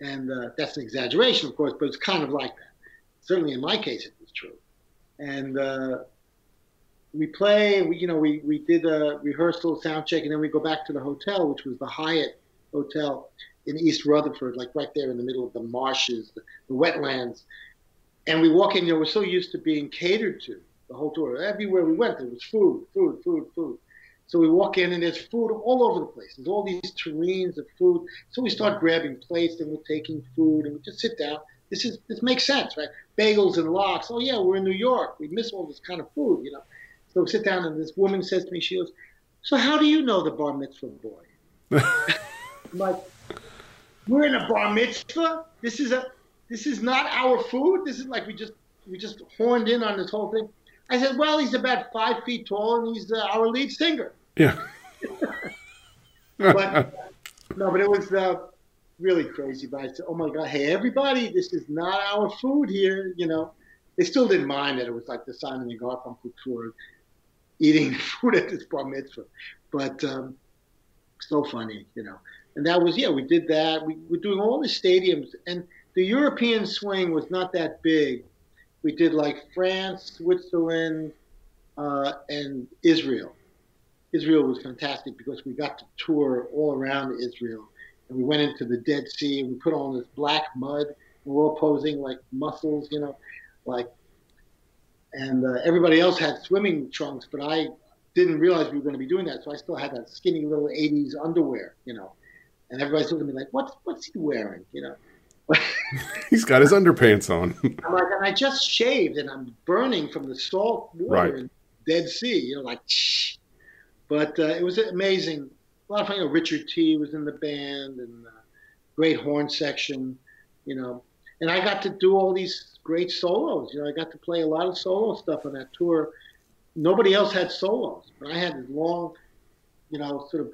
And uh, that's an exaggeration, of course, but it's kind of like that. Certainly in my case, it true. And uh, we play, we, you know, we, we did a rehearsal, sound check, and then we go back to the hotel, which was the Hyatt Hotel in East Rutherford, like right there in the middle of the marshes, the, the wetlands. And we walk in, you know, we're so used to being catered to the whole tour. Everywhere we went, there was food, food, food, food. So we walk in and there's food all over the place. There's all these tureens of food. So we start grabbing plates and we're taking food and we just sit down. This is this makes sense, right? Bagels and lox. Oh yeah, we're in New York. We miss all this kind of food, you know. So we sit down and this woman says to me, she goes, "So how do you know the bar mitzvah boy?" I'm like, "We're in a bar mitzvah. This is a this is not our food. This is like we just we just horned in on this whole thing." I said, well, he's about five feet tall and he's uh, our lead singer. Yeah. but no, but it was uh, really crazy. But I said, oh my God, hey, everybody, this is not our food here. You know, they still didn't mind that it was like the Simon and Garfunkel tour, eating food at this bar mitzvah. But um, so funny, you know. And that was, yeah, we did that. We were doing all the stadiums. And the European swing was not that big we did like France, Switzerland, uh, and Israel. Israel was fantastic because we got to tour all around Israel. And we went into the Dead Sea and we put on this black mud. And we're all posing like muscles, you know, like. And uh, everybody else had swimming trunks, but I didn't realize we were going to be doing that. So I still had that skinny little 80s underwear, you know. And everybody's looking at me like, what's, what's he wearing, you know? He's got his underpants on. I'm like, and I just shaved, and I'm burning from the salt water right. in Dead Sea. You know, like, shh. but uh, it was amazing. A lot of fun. You know, Richard Tee was in the band, and uh, great horn section. You know, and I got to do all these great solos. You know, I got to play a lot of solo stuff on that tour. Nobody else had solos, but I had this long, you know, sort of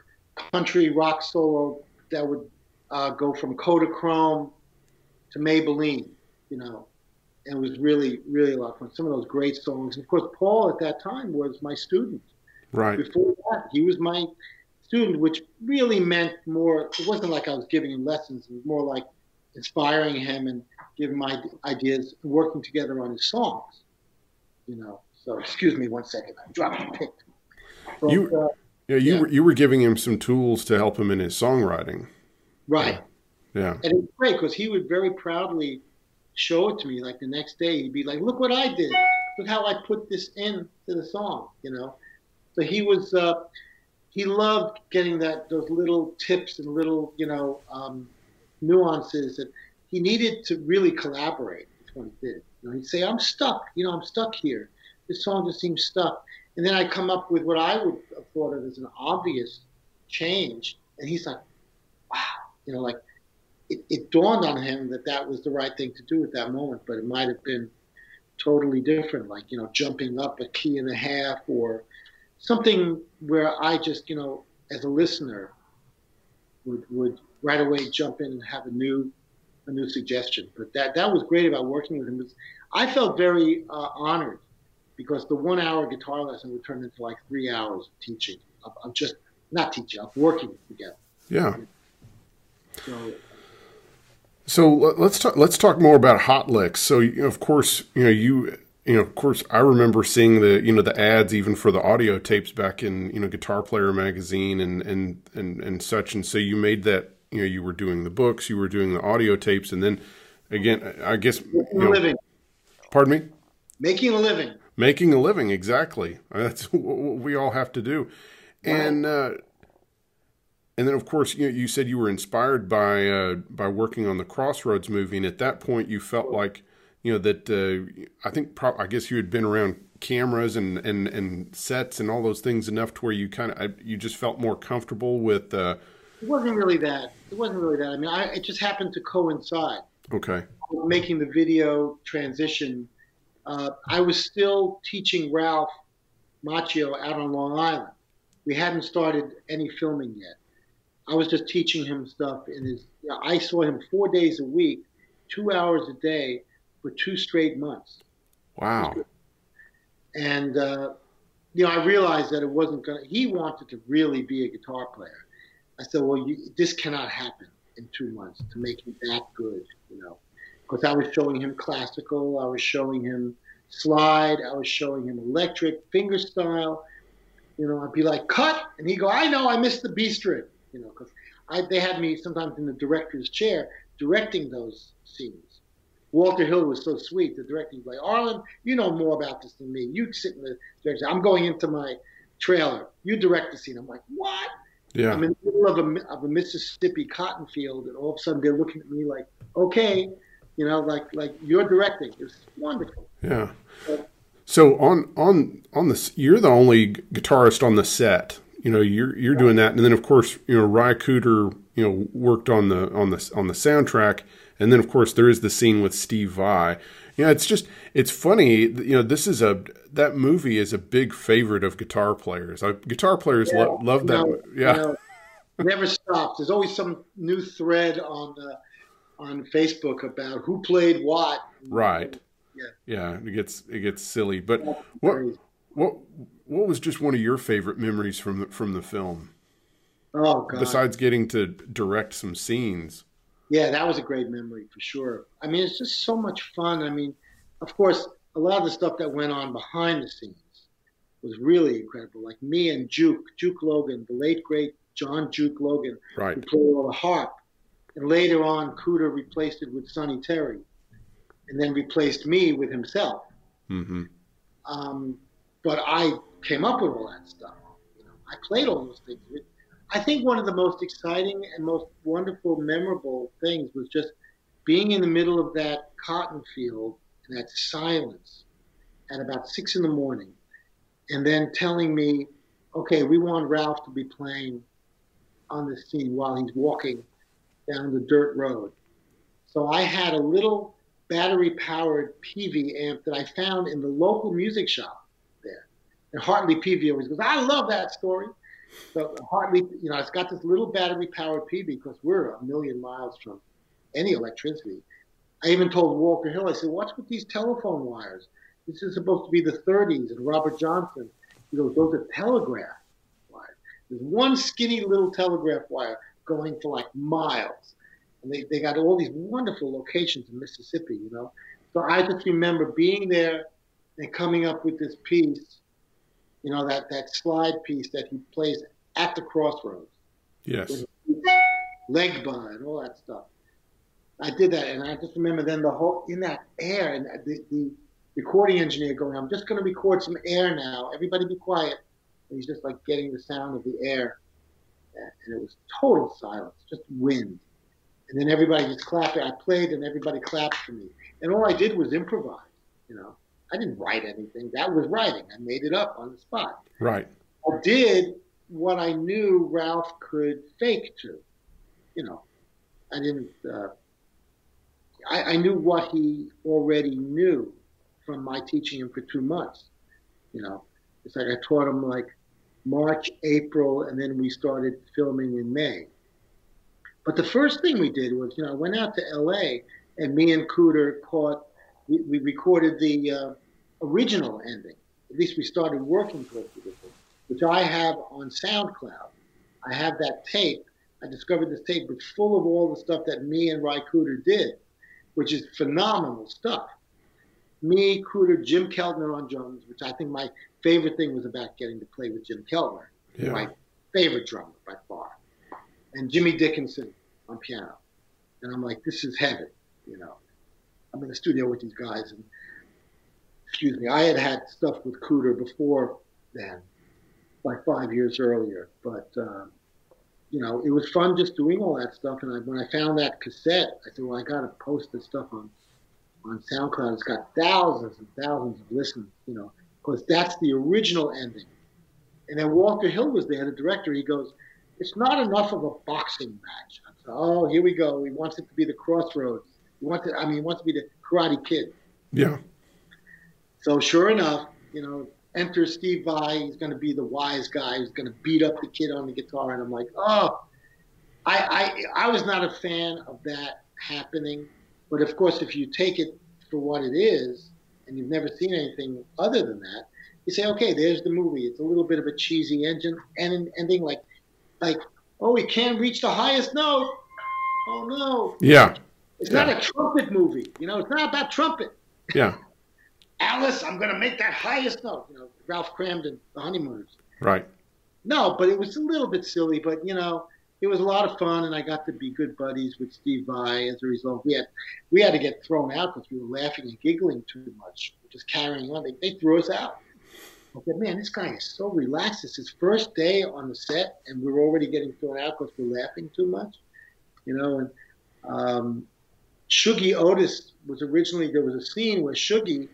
country rock solo that would uh, go from Kodachrome to Maybelline, you know, and it was really, really a lot of fun. Some of those great songs. And of course, Paul at that time was my student. Right. Before that, he was my student, which really meant more. It wasn't like I was giving him lessons. It was more like inspiring him and giving my ideas working together on his songs. You know. So excuse me one second. I'm dropping a pick. you, uh, yeah, you yeah. were you were giving him some tools to help him in his songwriting. Right. Yeah. And it was great because he would very proudly show it to me. Like the next day, he'd be like, "Look what I did! Look how I put this in to the song." You know. So he was. Uh, he loved getting that those little tips and little you know um, nuances that he needed to really collaborate. That's what he did. You know, he'd say, "I'm stuck. You know, I'm stuck here. This song just seems stuck." And then I come up with what I would have thought of as an obvious change, and he's like, "Wow," you know, like it, it dawned on him that that was the right thing to do at that moment, but it might have been totally different, like, you know, jumping up a key and a half or something where I just, you know, as a listener would, would right away jump in and have a new, a new suggestion. But that, that was great about working with him. Was, I felt very uh, honored because the one hour guitar lesson would turn into like three hours of teaching. Of just not teaching, of working together. Yeah. So So let- let's talk. Let's talk more about hot licks. So of course, you know you. You know, of course, I remember seeing the you know the ads even for the audio tapes back in you know Guitar Player magazine and and and and such. And so you made that. You know, you were doing the books, you were doing the audio tapes, and then again, I guess you making a know, living, pardon me, making a living. making a living. Exactly, that's what we all have to do. And uh, and then of course you know, you said you were inspired by uh, by working on the Crossroads movie, and at that point you felt like you know that uh, I think pro- I guess you had been around cameras and, and, and sets and all those things enough to where you kind of you just felt more comfortable with uh, It wasn't really that. It wasn't really that. I mean, I, it just happened to coincide. okay making the video transition, uh, I was still teaching Ralph Macchio out on Long Island. We hadn't started any filming yet. I was just teaching him stuff in his. You know, I saw him four days a week, two hours a day, for two straight months. wow And uh, you know, I realized that it wasn't gonna. He wanted to really be a guitar player. I said, "Well, you, this cannot happen in two months to make him that good." You know, because I was showing him classical, I was showing him slide, I was showing him electric, finger style. You know, I'd be like, "Cut," and he'd go, "I know, I missed the B string." You know, because I they had me sometimes in the director's chair directing those scenes. Walter Hill was so sweet. The director was like, Arlen, you know more about this than me. You sit in the director. I'm going into my trailer. You direct the scene. I'm like, what? yeah I'm in the middle of a, of a Mississippi cotton field, and all of a sudden they're looking at me like, okay, you know, like like you're directing. It's wonderful. yeah so on on on this you're the only guitarist on the set you know you're you're doing that and then of course you know Ry Cooder you know worked on the on the on the soundtrack and then of course there is the scene with Steve Vai. You know it's just it's funny you know this is a that movie is a big favorite of guitar players. Uh, guitar players lo- love that yeah. never stops. There's always some new thread on uh, on Facebook about who played what. right. Yeah. yeah it gets it gets silly. But what what what was just one of your favorite memories from the, from the film? Oh God. besides getting to direct some scenes Yeah, that was a great memory for sure. I mean, it's just so much fun. I mean, of course, a lot of the stuff that went on behind the scenes was really incredible. Like me and Juke, Juke Logan, the late great John Juke Logan, right who played all the harp. And later on, Cooder replaced it with Sonny Terry, and then replaced me with himself. hmm Um, but I came up with all that stuff. You know, I played all those things. It- I think one of the most exciting and most wonderful, memorable things was just being in the middle of that cotton field and that silence at about six in the morning, and then telling me, "Okay, we want Ralph to be playing on the scene while he's walking down the dirt road." So I had a little battery-powered Peavey amp that I found in the local music shop there. And Hartley Peavey always goes, I love that story. So Hartley, you know, it's got this little battery-powered Peavey because we're a million miles from any electricity. I even told Walter Hill, I said, what's with these telephone wires? This is supposed to be the 30s and Robert Johnson. He goes, those are telegraph wires. There's one skinny little telegraph wire going for like miles. And they, they got all these wonderful locations in Mississippi, you know. So I just remember being there and coming up with this piece, you know, that, that slide piece that he plays at the crossroads, yes Legba and all that stuff. I did that, and I just remember then the whole in that air and the, the recording engineer going, "I'm just going to record some air now. Everybody be quiet." And he's just like getting the sound of the air, and it was total silence, just wind. And then everybody just clapped. I played, and everybody clapped for me. And all I did was improvise. You know, I didn't write anything. That was writing. I made it up on the spot. right I did what I knew Ralph could fake to. You know, I didn't. Uh, I, I knew what he already knew from my teaching him for two months. You know, it's like I taught him like March, April, and then we started filming in May. But the first thing we did was, you know, I went out to L.A. and me and Cooder caught. We, we recorded the uh, original ending at least we started working towards the thing, which I have on SoundCloud. I have that tape. I discovered this tape was full of all the stuff that me and Ry Cooder did, which is phenomenal stuff. Me, Cooder, Jim Keltner on drums, which I think my favorite thing was about getting to play with Jim Keltner, Yeah. my favorite drummer by far, and Jimmy Dickinson on piano. And I'm like, this is heaven, you know. I'm in the studio with these guys, and excuse me, I had had stuff with Cooder before then, like five years earlier. But um, you know, it was fun just doing all that stuff. And I, when I found that cassette, I said, well, I got to post this stuff on on SoundCloud. It's got thousands and thousands of listens, you know, because that's the original ending. And then Walter Hill was there, the director. He goes, "It's not enough of a boxing match." I said, "Oh, here we go. He wants it to be the crossroads. He wants it. I mean, he wants to be the Karate Kid." Yeah. So sure enough, you know, enter Steve Vai. He's going to be the wise guy. He's going to beat up the kid on the guitar. And I'm like, oh, I, I, I was not a fan of that happening. But of course, if you take it for what it is, and you've never seen anything other than that, you say, okay, there's the movie. It's a little bit of a cheesy engine and an ending like, like, oh, he can't reach the highest note. Oh no, Yeah. it's not a trumpet movie. You know, it's not about trumpet. Yeah. Alice, I'm going to make that highest note. You know, Ralph Kramden, The Honeymooners. Right. No, but it was a little bit silly. But you know, it was a lot of fun, and I got to be good buddies with Steve Vai. As a result, we had we had to get thrown out because we were laughing and giggling too much, just carrying on. They, they threw us out. I said, man, this guy is so relaxed. It's his first day on the set, and we're already getting thrown out because we're laughing too much. You know, and um, Shuggie Otis was originally there was a scene where Shuggie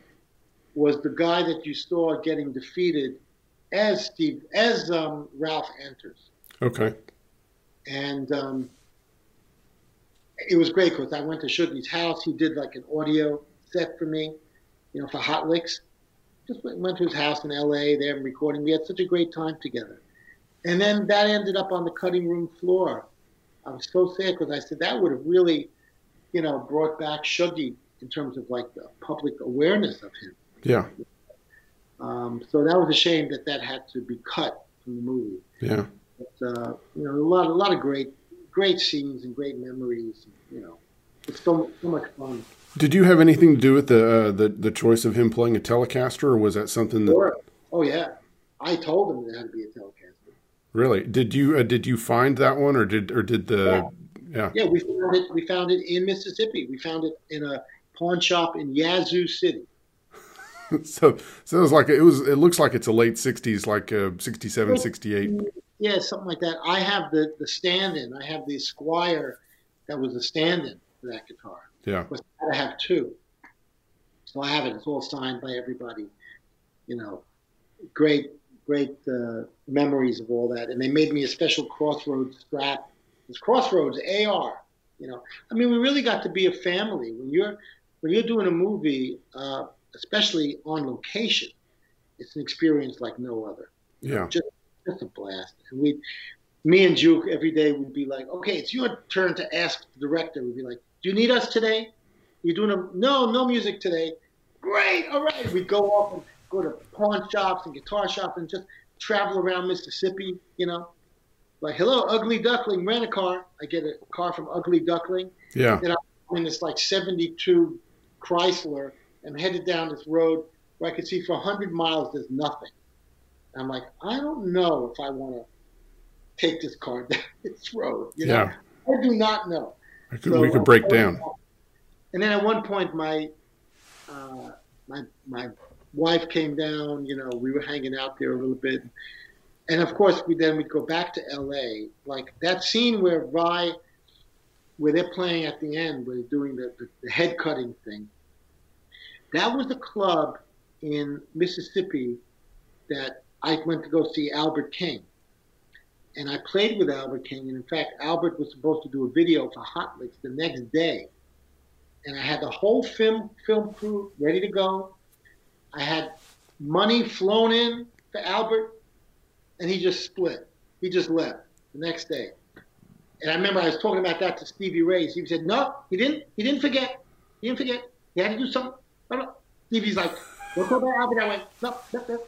was the guy that you saw getting defeated as Steve as um, Ralph enters, Okay. and um, it was great because I went to Shuggie's house. He did like an audio set for me, you know, for Hot Licks. Just went, went to his house in L.A. There and recording. We had such a great time together, and then that ended up on the cutting room floor. I was so sad because I said that would have really, you know, brought back Shuggie in terms of like the public awareness of him. Yeah. Um, so that was a shame that that had to be cut from the movie. Yeah. But, uh, you know, a lot, a lot of great, great scenes and great memories. You know, it's so, so much fun. Did you have anything to do with the uh, the the choice of him playing a Telecaster, or was that something that Sure. Oh yeah, I told him that it had to be a Telecaster. really did you uh, did you find that one, or did or did the yeah Yeah, we found it. We found it in Mississippi. We found it in a pawn shop in Yazoo City. so so it was like it was it looks like it's a late 60s like uh, 67 68 Yeah, something like that. I have the the stand-in. I have the Squier that was the stand-in for that guitar. yeah I have two. So I have it. It's all signed by everybody. You know, great, great uh, memories of all that. And they made me a special Crossroads strap. It's Crossroads AR. You know, I mean, we really got to be a family when you're when you're doing a movie, uh, especially on location. It's an experience like no other. yeah Just just a blast. And we, me and Juke, every day would be like, okay, it's your turn to ask the director. We'd be like, do you need us today? You doing a no, no music today? Great, all right. We'd go off and go to pawn shops and guitar shops and just travel around Mississippi. You know, like hello, Ugly Duckling, rent a car. I get a car from Ugly Duckling yeah in this like 72 Chrysler and headed down this road where I could see for 100 miles there's nothing. And I'm like, I don't know if I want to take this car down this road. You know? yeah I do not know. I could, we could break down And then at one point, my uh, my my wife came down. You know, we were hanging out there a little bit, and of course, we then we'd go back to L.A. Like that scene where Ry, where they're playing at the end, where they're doing the, the, the head cutting thing. That was the club in Mississippi that I went to go see Albert King. And I played with Albert King, and in fact, Albert was supposed to do a video for Hot Licks the next day. And I had the whole film film crew ready to go. I had money flown in for Albert, and he just split. He just left the next day. And I remember I was talking about that to Stevie Ray. Stevie said, "No, he didn't. He didn't forget. He didn't forget. He had to do something." Stevie's like, Don't call back Albert that way. No, no, no.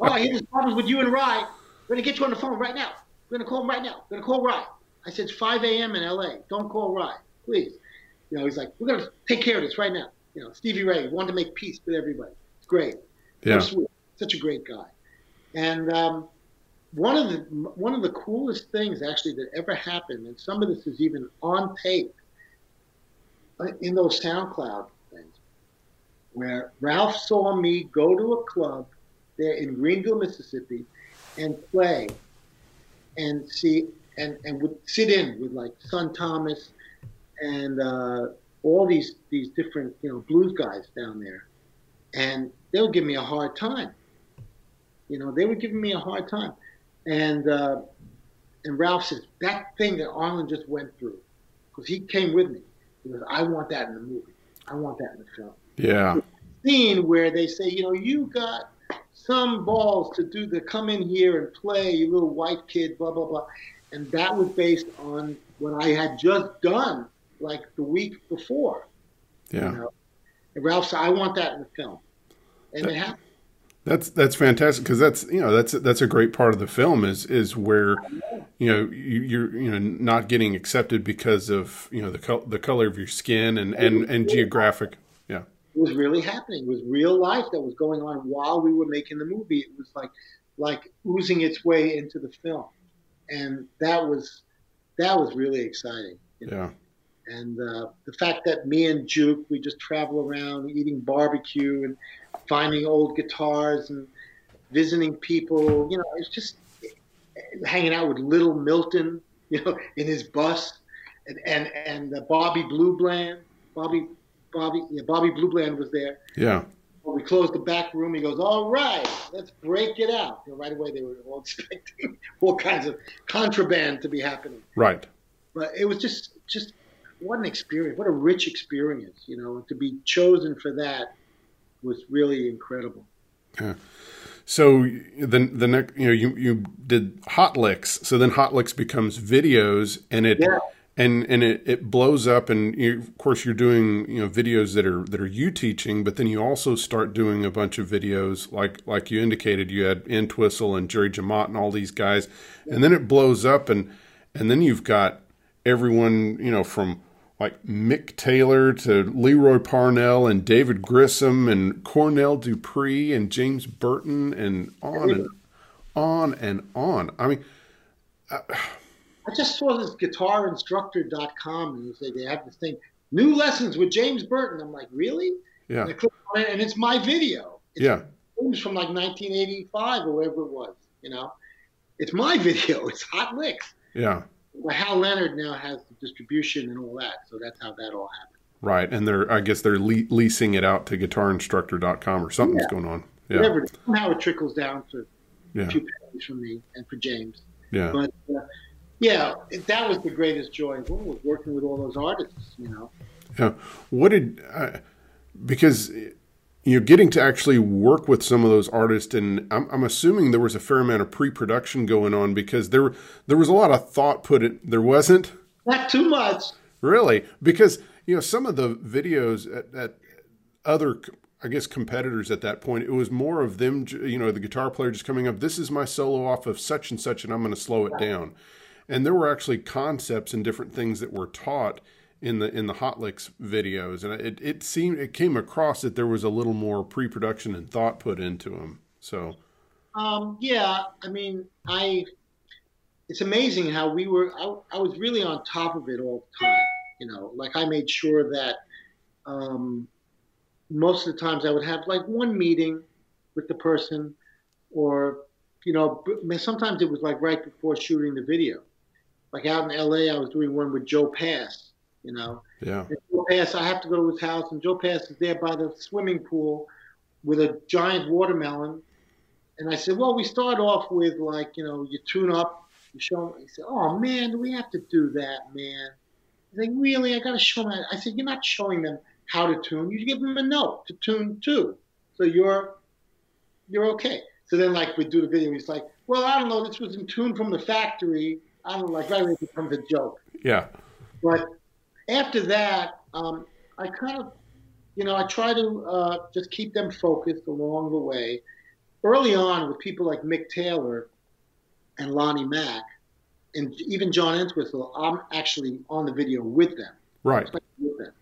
Oh, I hear there's problems with you and Ry. We're gonna get you on the phone right now. We're gonna call him right now. We're gonna call Ry. I said it's 5 a.m. in LA. Don't call Ry, please. You know, he's like, we're gonna take care of this right now. You know, Stevie Ray wanted to make peace with everybody. It's great. Yeah. So sweet. Such a great guy. And um, one of the one of the coolest things actually that ever happened, and some of this is even on tape uh, in those SoundCloud where Ralph saw me go to a club there in Greenville, Mississippi, and play, and see, and and would sit in with like Son Thomas, and uh, all these these different you know blues guys down there, and they would give me a hard time. You know, they were giving me a hard time, and uh, and Ralph says that thing that Arlen just went through, because he came with me. He goes, I want that in the movie. I want that in the film. Yeah. Scene where they say, you know, you got some balls to do the come in here and play, you little white kid, blah blah blah, and that was based on what I had just done like the week before. Yeah. You know? And Ralph said, I want that in the film, and it happened. That's that's fantastic because that's you know that's that's a great part of the film is is where you know you, you're you know not getting accepted because of you know the col- the color of your skin and and and geographic was really happening. It was real life that was going on while we were making the movie. It was like like oozing its way into the film, and that was that was really exciting. you know? yeah And uh, the fact that me and Juke, we just travel around eating barbecue and finding old guitars and visiting people. You know, it's just hanging out with Little Milton, you know, in his bus, and and and uh, Bobby Blue Bland, Bobby Bobby yeah, Bobby Blue Bland was there. yeah When we closed the back room, he goes, "All right, let's break it out." You know, right away, they were all expecting all kinds of contraband to be happening right but it was just just what an experience what a rich experience you know to be chosen for that was really incredible Yeah. so the the next you know you you did hot licks so then hot licks becomes videos and it Yeah. And and it, it blows up and you, of course you're doing you know videos that are that are you teaching but then you also start doing a bunch of videos like like you indicated you had Entwistle and Jerry Jemmott and all these guys and then it blows up and and then you've got everyone you know from like Mick Taylor to Lee Roy Parnell and David Grissom and Cornell Dupree and James Burton and on and on and on. I mean, i just saw this guitarinstructor.com and they say they have this thing new lessons with james burton. I'm like really? Yeah, and click on it and it's my video. It's yeah, from like 1985 or whatever it was you know? It's my video. It's hot licks. Yeah. well, hal leonard now has the distribution and all that so that's how that all happened. Right, and they're I guess they're le- leasing it out to guitarinstructor.com or something's Yeah. going on. Yeah, whatever somehow it trickles down to yeah, a few pennies from me and for james. Yeah. But uh, yeah, that was the greatest joy of all was working with all those artists. You know, Yeah. What did uh, because you're getting to actually work with some of those artists, and I'm, I'm assuming there was a fair amount of pre-production going on because there there was a lot of thought put in. There wasn't not too much. really because you know some of the videos at, at other I guess competitors at that point it was more of them you know the guitar player just coming up this is my solo off of such and such and I'm going to slow it down and there were actually concepts and different things that were taught in the in the hot licks videos and it, it seemed it came across that there was a little more pre-production and thought put into them so Um, yeah, I mean, I. It's amazing how we were. I, I was really on top of it all the time. You know, like I made sure that um, most of the times I would have like one meeting with the person, or you know, sometimes it was like right before shooting the video. Like out in LA, I was doing one with Joe Pass. You know, yeah and Joe Pass, I have to go to his house, and Joe Pass is there by the swimming pool with a giant watermelon. And I said, well, we start off with like, you know, you tune up, you show him. He said, oh man, do we have to do that, man? He's like, really? I got to show them. I said, you're not showing them how to tune. You give them a note to tune to. So you're, you're okay. So then like we do the video, he's like, well, I don't know, this was in tune from the factory. I don't know, like right away it becomes a joke. yeah But after that, um, I kind of you know, I try to uh, just keep them focused along the way. Early on, with people like Mick Taylor and Lonnie Mack, and even John Entwistle, I'm actually on the video with them. Right. With them.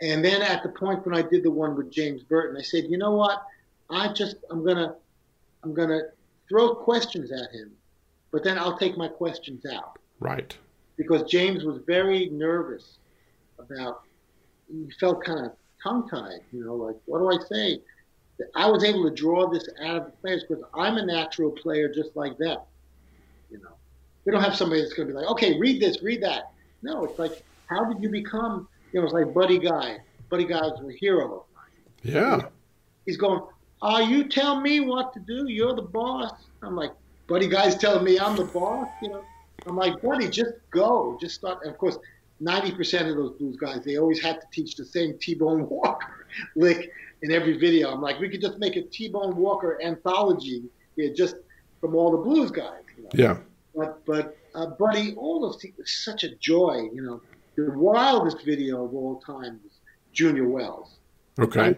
And then at the point when I did the one with James Burton, I said, you know what? I just I'm gonna I'm gonna throw questions at him, but then I'll take my questions out. Right. Because James was very nervous about. He felt kind of tongue tied. You know, like what do I say? I was able to draw this out of the players because I'm a natural player just like them. You know, we don't have somebody that's going to be like, okay, read this, read that. No, it's like, how did you become? You know, it's like Buddy Guy. Buddy Guy was a hero of mine. Yeah. He's going, oh, you tell me what to do. You're the boss. I'm like, Buddy Guy's telling me I'm the boss. You know, I'm like, Buddy, just go, just start. And of course, 90% of those blues guys, they always have to teach the same T-Bone Walker lick in every video. I'm like, we could just make a T-Bone Walker anthology yeah, just from all the blues guys. You know? Yeah. But, but uh, Buddy, all those things was such a joy. You know, the wildest video of all time was Junior Wells. Okay.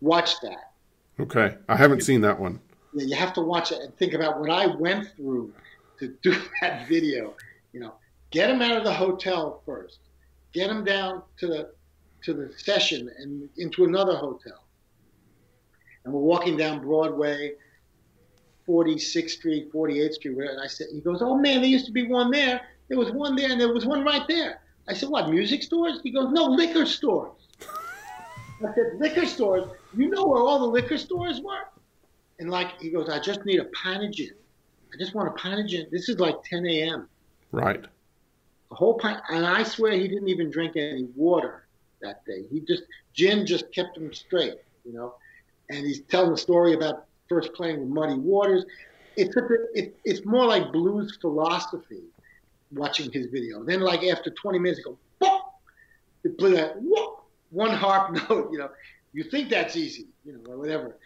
Watch that. Okay. I haven't seen that one. Yeah, you have to watch it and think about what I went through to do that video. You know, get him out of the hotel first, get him down to the to the session and into another hotel. And we're walking down Broadway, 46th Street, 48th Street, and I said, he goes, oh man, there used to be one there. There was one there, and there was one right there. I said, what, music stores? He goes, no, liquor stores. I said, liquor stores? You know where all the liquor stores were? And like, he goes, I just need a Panagen. I just want a Panagen. This is like 10 a.m. Right. The whole pint, and I swear he didn't even drink any water that day. He just gin just kept him straight, you know. And he's telling the story about first playing with Muddy Waters. It's a, it, it's more like blues philosophy. Watching his video, then like after 20 minutes, he goes, Whoa! He play that Whoa! one harp note. You know, you think that's easy, you know, or whatever.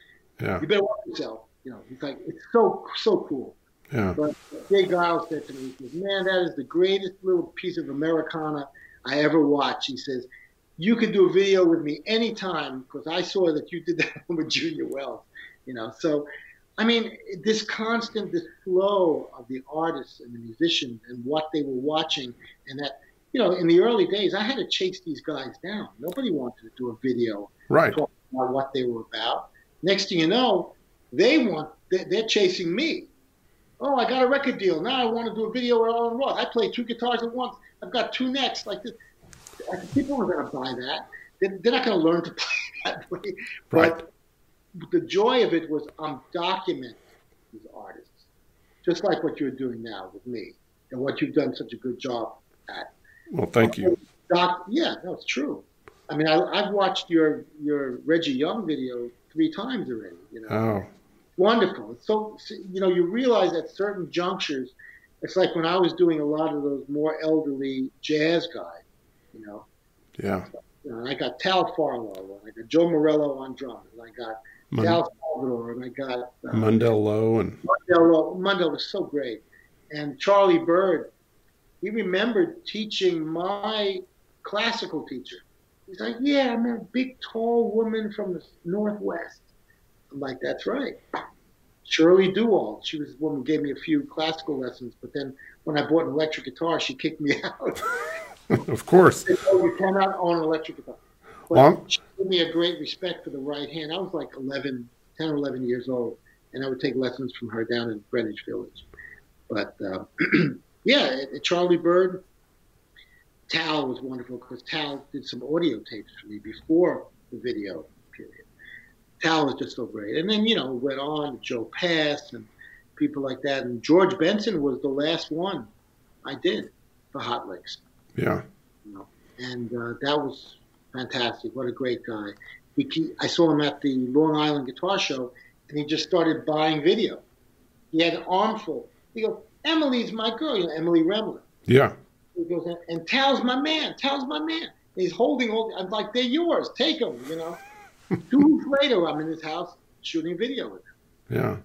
Yeah. You better watch yourself. You know, he's like, it's so so cool. Yeah. But J. Geils said to me, he says, Man, that is the greatest little piece of Americana I ever watched. He says, You could do a video with me anytime because I saw that you did that with Junior Wells. You know, so I mean, this constant, this flow of the artists and the musicians and what they were watching, and that, you know, in the early days, I had to chase these guys down. Nobody wanted to do a video Right. talking about what they were about. Next thing you know, they want they're chasing me. Oh, I got a record deal. Now I want to do a video with Arlen Roth. I play two guitars at once. I've got two necks like this. People are going to buy that. They're, not going to learn to play that way. Right. But the joy of it was I'm documenting these artists, just like what you're doing now with me, and what you've done such a good job at. Well, thank you. Doc, yeah, no, it's true. I mean, I, I've watched your your Reggie Young video three times already. You know, Oh, wonderful. It's so you know you realize at certain junctures, it's like when I was doing a lot of those more elderly jazz guys. You know, yeah. you know I got Tal Farlow, and I got Joe Morello on drums, and I got Mon- Sal Salvador, and I got uh, Mundell Lowe and Mundell. Mundell was so great, and Charlie Byrd. He remembered teaching my classical teacher. He's like, "Yeah, I'm a big, tall woman from the northwest." I'm like, "That's right." Shirley Duwald. She was the woman who gave me a few classical lessons, but then when I bought an electric guitar, she kicked me out. of course. Said, "Oh, you cannot own an electric guitar." But Well, she gave me a great respect for the right hand. I was like 11, 10 or 11 years old, and I would take lessons from her down in Greenwich Village. But uh, yeah, Charlie Byrd, Tal was wonderful because Tal did some audio tapes for me before the video period. Tal was just so great. And then, you know, went on Joe Pass and people like that. And George Benson was the last one I did for Hot Licks Yeah. you know, and uh, that was fantastic. What a great guy. Keep, I saw him at the Long Island Guitar Show, and he just started buying video. He had an armful. He goes, "Emily's my girl, you know, Emily Remler." Yeah. He goes, and, and Tal's my man. Tal's my man. And he's holding all. I'm like, they're yours. Take them. You know. Two weeks later, I'm in his house shooting video with him. Yeah.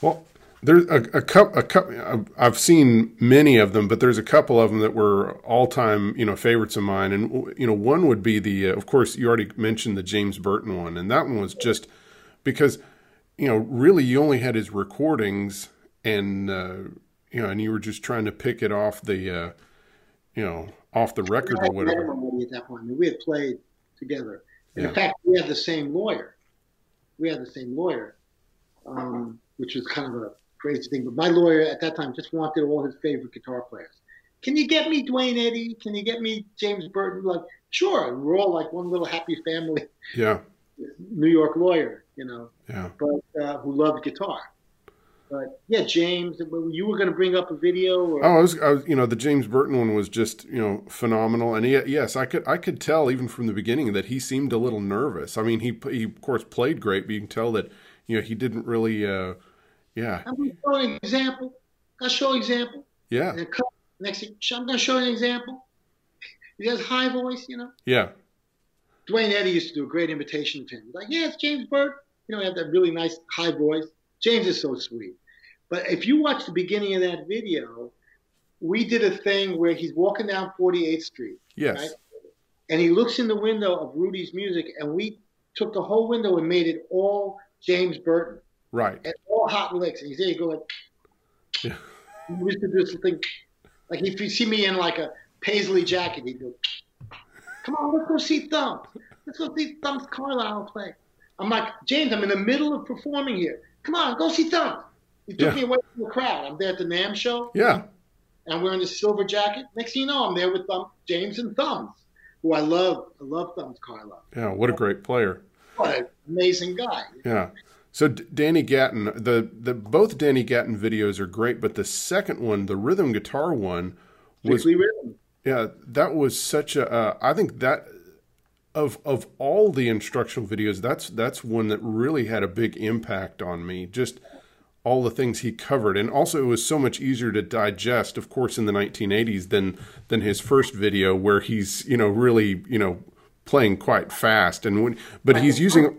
Well, there's a, a couple. A couple. I've seen many of them, but there's a couple of them that were all-time, you know, favorites of mine. And you know, one would be the. Uh, of course, you already mentioned the James Burton one, and that one was just because, you know, really you only had his recordings, and uh, you know, and you were just trying to pick it off the, uh, you know, off the record or whatever. At that point, I mean, we had played together. Yeah. In fact, we had the same lawyer. We had the same lawyer, um, which was kind of a crazy thing. But my lawyer at that time just wanted all his favorite guitar players. Can you get me Duane Eddy? Can you get me James Burton? Like, sure. We're all like one little happy family. Yeah. New York lawyer, you know. Yeah. But uh, who loved guitar. But yeah, James, you were going to bring up a video. Or... Oh, I was, I was, you know, the James Burton one was just, you know, phenomenal. And he, yes, I could, I could tell even from the beginning that he seemed a little nervous. I mean, he, he of course played great, but you can tell that, you know, he didn't really, uh, yeah. I'm going to show an example. I'll show an example. Yeah. next thing, I'm going to show an example. He has high voice, you know. Yeah. Duane Eddy used to do a great imitation of him. Like, yeah, it's James Burton. You know, he had that really nice high voice. James is so sweet. But if you watch the beginning of that video, we did a thing where he's walking down 48th Street. Yes. Right? And he looks in the window of Rudy's music, and we took the whole window and made it all James Burton. Right. And all hot licks. And he's there, you go like, yeah. we used to do this thing. Like if you see me in like a paisley jacket, he'd go, come on, let's go see Thumb. Let's go see Thumb's Carllile play. I'm like, James, I'm in the middle of performing here. Come on, go see Thumb. He took yeah. me away from the crowd. I'm there at the NAMM show. Yeah. And I'm wearing this silver jacket. Next thing you know, I'm there with Thumb, James and Thumbs, who I love. I love Thumbs Carllile. Yeah, what a great player. What an amazing guy. Yeah. So Danny Gatton, the the both Danny Gatton videos are great, but the second one, the rhythm guitar one, was rhythm. Yeah, that was such a. Uh, I think that of of all the instructional videos, that's that's one that really had a big impact on me. Just all the things he covered, and also it was so much easier to digest, of course, in the 1980s than than his first video where he's you know really you know playing quite fast and when, but he's using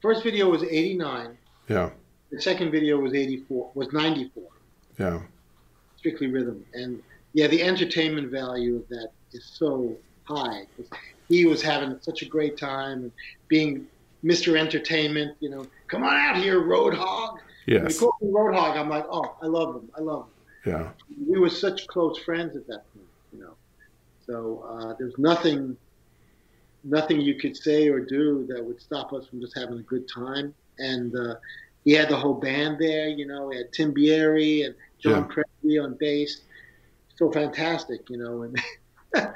First video was 89. Yeah. The second video was 84, was 94. Yeah. Strictly rhythm. And yeah, the entertainment value of that is so high. He was having such a great time and being Mr. Entertainment, you know, come on out here, Roadhog. Yes. When he called me Roadhog, I'm like, oh, I love him. I love him. Yeah. We were such close friends at that point, you know. So uh, there's nothing nothing you could say or do that would stop us from just having a good time. And uh, he had the whole band there, you know, he had Tim Bieri and John yeah. Presley on bass. So fantastic, you know. And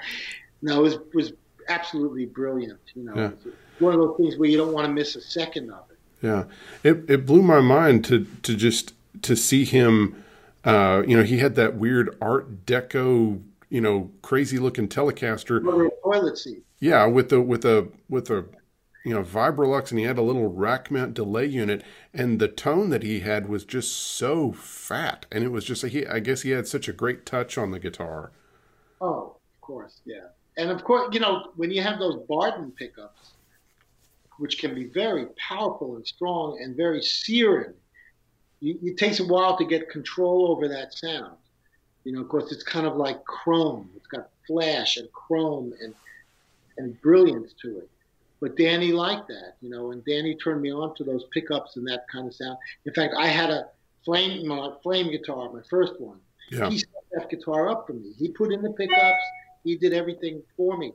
no, it was, was absolutely brilliant, you know. Yeah. One of those things where you don't want to miss a second of it. Yeah, it it blew my mind to to just to see him. Uh, you know, he had that weird Art Deco, you know, crazy looking Telecaster. Toilet seat. Yeah, with the with a with a you know Vibrolux, and he had a little rack mount delay unit, and the tone that he had was just so fat, and it was just he. I guess he had such a great touch on the guitar. Oh, of course, yeah, and of course, you know when you have those Barden pickups, which can be very powerful and strong and very searing, you, it takes a while to get control over that sound. You know, of course, it's kind of like chrome. It's got flash and chrome and and brilliance to it. But Danny liked that, you know, and Danny turned me on to those pickups and that kind of sound. In fact, I had a flame my flame guitar, my first one. Yeah. He set that guitar up for me. He put in the pickups. He did everything for me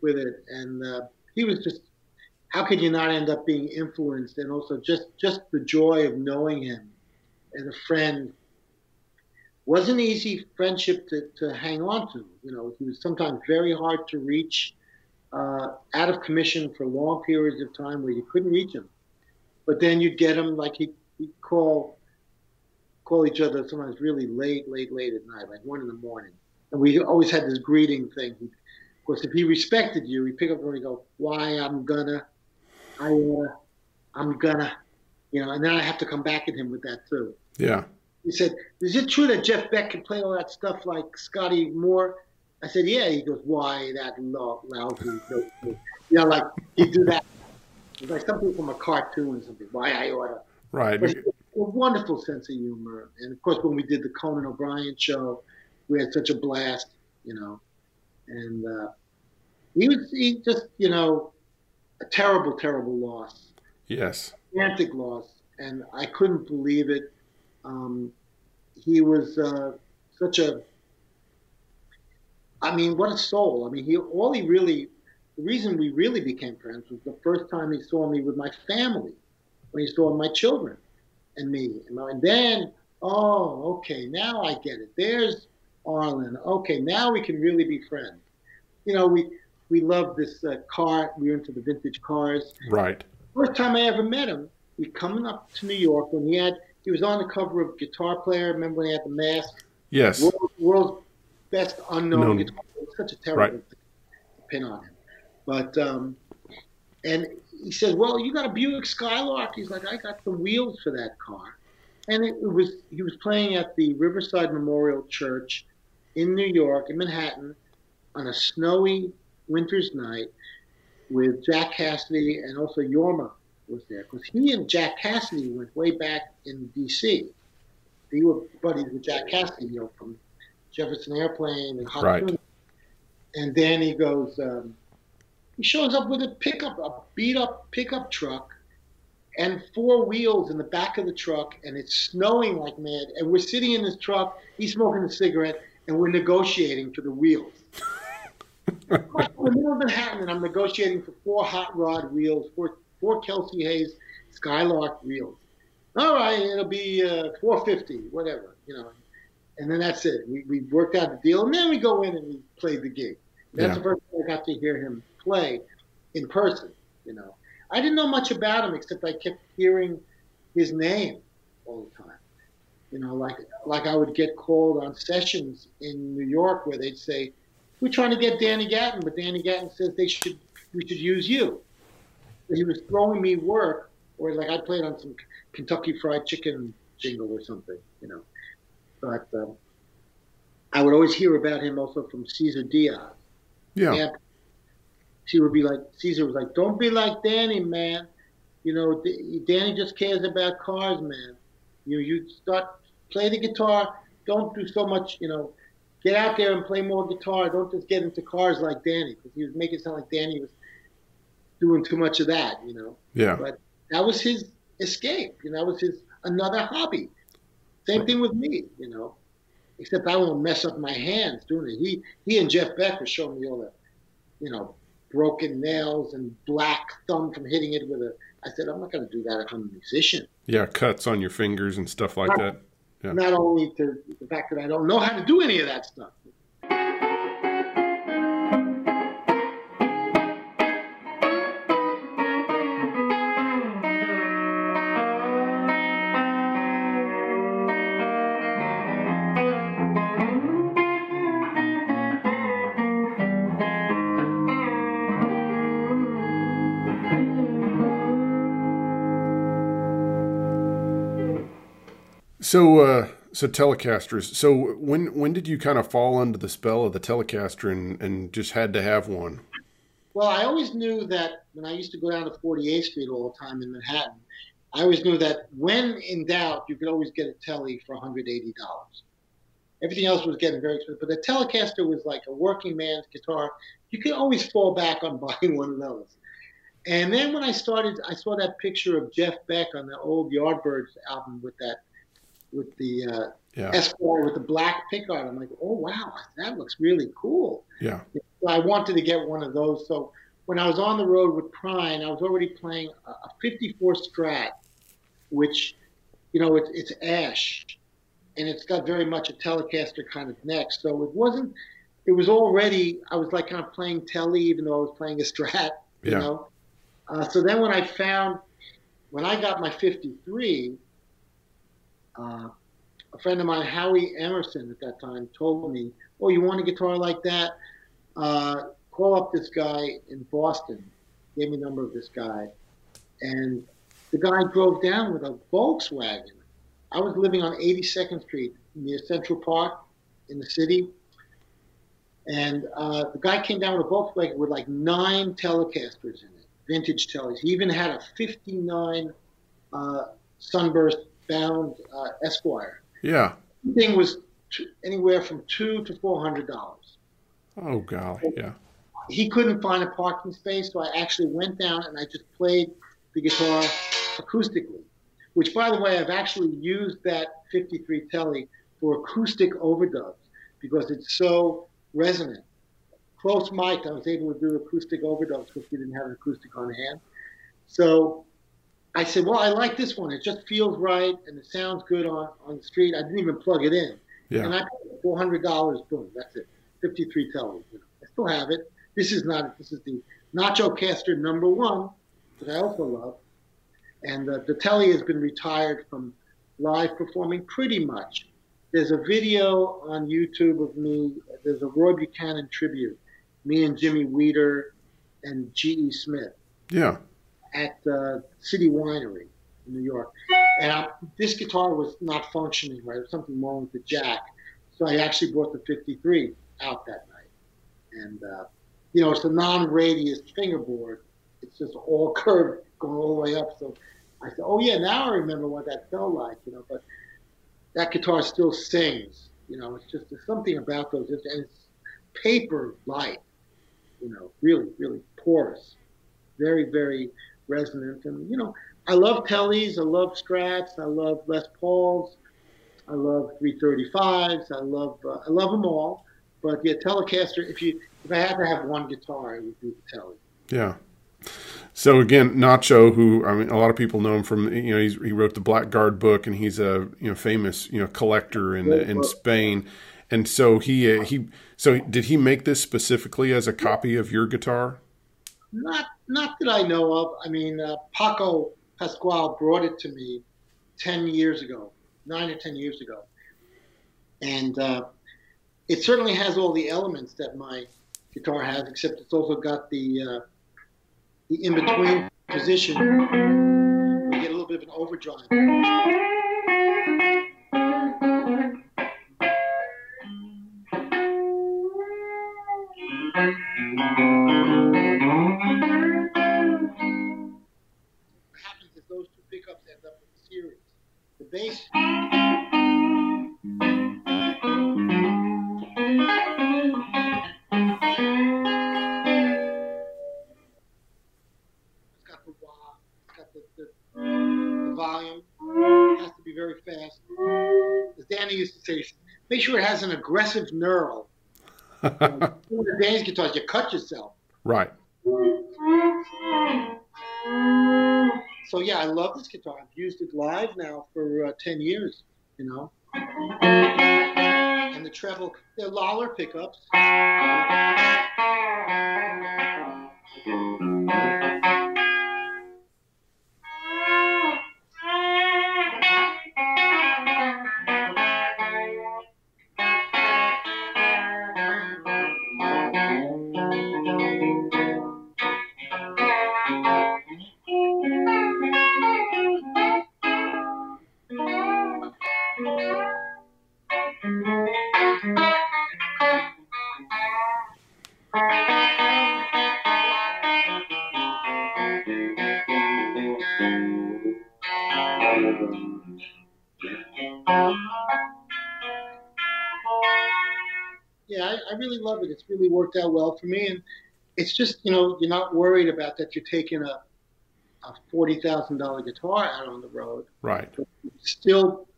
with it, and uh, he was just. How could you not end up being influenced? And also just just the joy of knowing him as a friend wasn't easy friendship to, to hang on to. You know, he was sometimes very hard to reach uh, out of commission for long periods of time where you couldn't reach him. But then you'd get him like he, he'd call call each other sometimes really late, late, late at night, like one in the morning. And we always had this greeting thing. Of course, if he respected you, he'd pick up and go, "Why I'm gonna, I uh, I'm gonna," you know. And then I have to come back at him with that too. Yeah. He said, "Is it true that Jeff Beck can play all that stuff like Scotty Moore?" I said, yeah. He goes, why that lousy? you know, like he do that. It's like something from a cartoon or something. Why I oughta. Right. But a wonderful sense of humor. And of course, when we did the Conan O'Brien show, we had such a blast, you know. And uh, he was he just, you know, a terrible, terrible loss. Yes. Gigantic loss. And I couldn't believe it. Um, he was uh, such a, I mean, what a soul. I mean, he all he really, the reason we really became friends was the first time he saw me with my family, when he saw my children and me. And then, oh, okay, now I get it. There's Arlen. Okay, now we can really be friends. You know, we we love this uh, car. We were into the vintage cars. Right. First time I ever met him, we coming up to New York when he had he was on the cover of Guitar Player. Remember when he had the mask? Yes. World, world's best unknown Known. guitar. Such a terrible right. pin on him. But um, and he said, "Well, you got a Buick Skylark." He's like, "I got the wheels for that car," and it was he was playing at the Riverside Memorial Church in New York, in Manhattan, on a snowy winter's night with Jack Casady and also Jorma was there because he and Jack Casady went way back in D.C. They were buddies with Jack Casady, you know, from Jefferson Airplane and Hot right. And then he goes, um, he shows up with a pickup, a beat up pickup truck, and four wheels in the back of the truck, and it's snowing like mad. And we're sitting in this truck, he's smoking a cigarette, and we're negotiating for the wheels. I'm in the middle of Manhattan, and I'm negotiating for four hot rod wheels, four, four Kelsey Hayes Skylark wheels. All right, it'll be uh, 450, whatever, you know. And then that's it. We, we worked out the deal, and then we go in and we play the gig. That's yeah. the first time I got to hear him play in person. You know, I didn't know much about him except I kept hearing his name all the time. You know, like like I would get called on sessions in New York where they'd say, "We're trying to get Danny Gatton, but Danny Gatton says they should we should use you." he was throwing me work, or like I played on some Kentucky Fried Chicken jingle or something, you know. But um, I would always hear about him also from Cesar Diaz. Yeah. she would be like, Cesar was like, "Don't be like Danny, man. You know, Danny just cares about cars, man. You you start play the guitar. Don't do so much. You know, get out there and play more guitar. Don't just get into cars like Danny because he was making it sound like Danny was doing too much of that. You know. Yeah. But that was his escape. You know, that was his another hobby. Same thing with me. You know, except I won't mess up my hands doing it. He he and Jeff Beck were showing me all the, you know, broken nails and black thumb from hitting it with a I said, I'm not going to do that if I'm a musician. Yeah, cuts on your fingers and stuff like that. Yeah. Not only to the fact that I don't know how to do any of that stuff, So, uh, so Telecasters. So, when when did you kind of fall under the spell of the Telecaster and, and just had to have one? Well, I always knew that when I used to go down to 48th Street all the time in Manhattan, I always knew that when in doubt, you could always get a Tele for $180. Everything else was getting very expensive, but the Telecaster was like a working man's guitar. You could always fall back on buying one of those. And then when I started, I saw that picture of Jeff Beck on the old Yardbirds album with that with the uh, yeah. Esquire with the black pickguard. I'm like, oh wow, that looks really cool. Yeah. So I wanted to get one of those. So when I was on the road with Prine, I was already playing a, a 54 Strat, which, you know, it's, it's ash, and it's got very much a Telecaster kind of neck. So it wasn't. It was already. I was like kind of playing Tele, even though I was playing a Strat. You yeah. know. Uh, so then when I found, when I got my 53 uh, a friend of mine, Howie Emerson, at that time, told me, "Oh, you want a guitar like that? Uh, call up this guy in Boston." Gave me the number of this guy, and the guy drove down with a Volkswagen. I was living on 82nd Street near Central Park in the city, and uh, the guy came down with a Volkswagen with like nine Telecasters in it, vintage Teles. He even had a '59 uh, Sunburst bound uh, Esquire. Yeah. The thing was t- anywhere from two to four hundred dollars. Oh golly, yeah. He couldn't find a parking space, so I actually went down and I just played the guitar acoustically. Which, by the way, I've actually used that 53 Telly for acoustic overdubs because it's so resonant. Close mic, I was able to do acoustic overdubs because we didn't have an acoustic on hand. So I said, well, I like this one. It just feels right and it sounds good on, on the street. I didn't even plug it in. Yeah. And I paid $400, boom, that's it. 53 Telly. You know, I still have it. This is not, this is the Nacho Caster number one that I also love. And uh, the Telly has been retired from live performing pretty much. There's a video on YouTube of me. There's a Roy Buchanan tribute, me and Jimmy Weeder and G.E. Smith Yeah. At the City Winery in New York. And I, this guitar was not functioning right. There was something wrong with the jack. So I actually brought the 53 out that night. And, uh, you know, it's a non-radius fingerboard. It's just all curved going all the way up. So I said, oh, yeah, now I remember what that felt like, you know. But that guitar still sings. You know, it's just there's something about those. And it's paper light, you know, really, really porous. Very, very resonant. And, you know, I love Tellys. I love Strats. I love Les Pauls. I love 335s. I love uh, I love them all. But yeah, Telecaster. If you if I had to have one guitar, it would be the Telly. Yeah. So again, Nacho, who I mean, a lot of people know him from you know he's, he wrote the Blackguard book, and he's a you know famous you know collector in in Spain, and so he uh, he so did he make this specifically as a copy of your guitar? Not not that I know of. I mean, uh, Paco Pascual brought it to me ten years ago, nine or ten years ago, and uh, it certainly has all the elements that my guitar has, except it's also got the uh, the in between position. We get a little bit of an overdrive. Bass. It's got the wah, it's got the, the, the volume. It has to be very fast. As Danny used to say, make sure it has an aggressive knurl. Of the Danny's guitars, you cut yourself. right. So yeah, I love this guitar. I've used it live now for uh, ten years. You know, and the treble, they're Lollar pickups. I, really love it. It's really worked out well for me, and it's just you know you're not worried about that. You're taking a a forty thousand dollar guitar out on the road, Right. still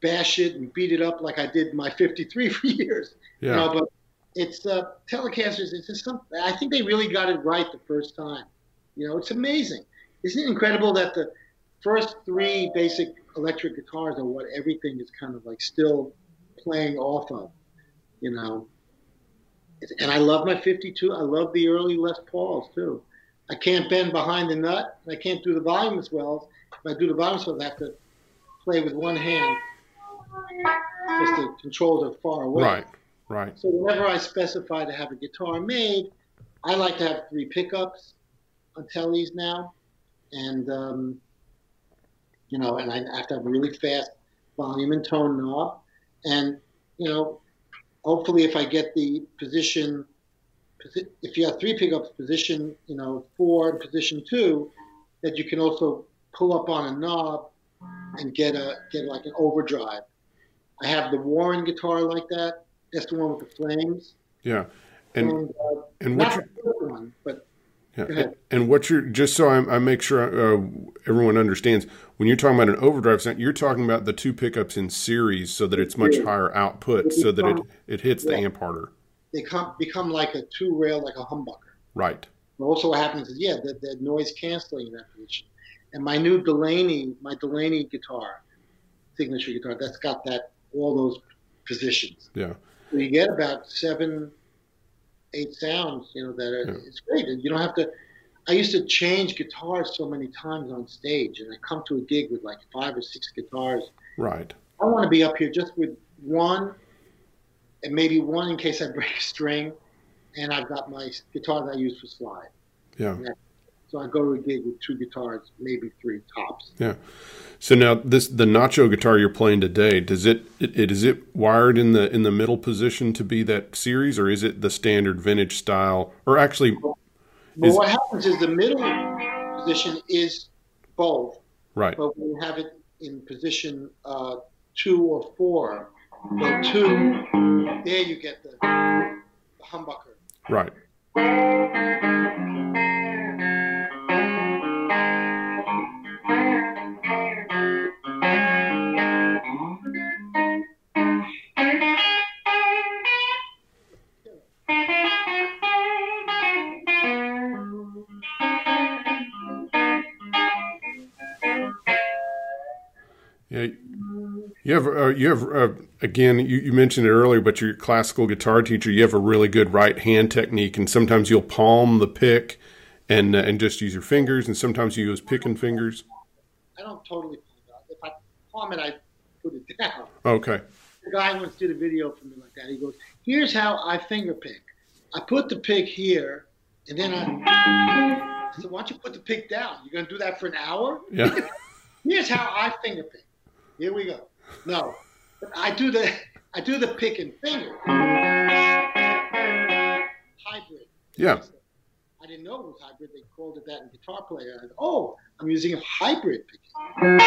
bash it and beat it up like I did my 53 for years. Yeah. You know, but it's uh, Telecasters. It's just some. I think they really got it right the first time. You know, it's amazing. Isn't it incredible that the first three basic electric guitars are what everything is kind of like still playing off of? You know. And I love my 52. I love the early Les Pauls too. I can't bend behind the nut. and I can't do the volume as well. If I do the volume as well, I have to play with one hand because the controls are far away. Right. Right. So whenever I specify to have a guitar made, I like to have three pickups on Tellys now, and um, you know, and I have to have a really fast volume and tone knob, and you know, hopefully if I get the position, if you have three pickups, position you know four and position two, that you can also pull up on a knob and get a get like an overdrive. I have the Warren guitar like that. That's the one with the flames. Yeah, and And, uh, and what not you the one, but yeah, and what you're just so I, I make sure uh, everyone understands when you're talking about an overdrive sound, you're talking about the two pickups in series so that it's much higher output, so that it it hits the amp harder. they come become like a two rail, like a humbucker. Right. And also, what happens is, yeah, the, the noise canceling in that position. And my new Delaney, my Delaney guitar, signature guitar, that's got that all those positions. Yeah. So you get about seven, eight sounds, you know, that are, Yeah. it's great. And you don't have to. I used to change guitars so many times on stage, and I come to a gig with like five or six guitars. Right. I want to be up here just with one, and maybe one in case I break a string, and I've got my guitar that I use for slide. Yeah. So I go to a gig with two guitars, maybe three tops. Yeah. So now this the Nacho guitar you're playing today, does it, it, it is it wired in the in the middle position to be that series or is it the standard vintage style or actually But Is- what happens is the middle position is both, right. but when you have it in position uh, two or four, the two, there you get the, the humbucker. Right. You have uh, you have uh, again. You, you mentioned it earlier, but your classical guitar teacher. You have a really good right hand technique, and sometimes you'll palm the pick, and uh, and just use your fingers, and sometimes you use picking fingers. I don't totally palm it. If I palm it, I put it down. Okay. The guy once did a video for me like that. He goes, "Here's how I finger pick. I put the pick here, and then I." I said, "Why don't you put the pick down? You're gonna do that for an hour? Yeah. Here's how I finger pick. Here we go. No, I do the I do the pick and finger hybrid. Yeah. I didn't know it was hybrid. They called it that in Guitar Player. Said, oh, I'm using a hybrid picking.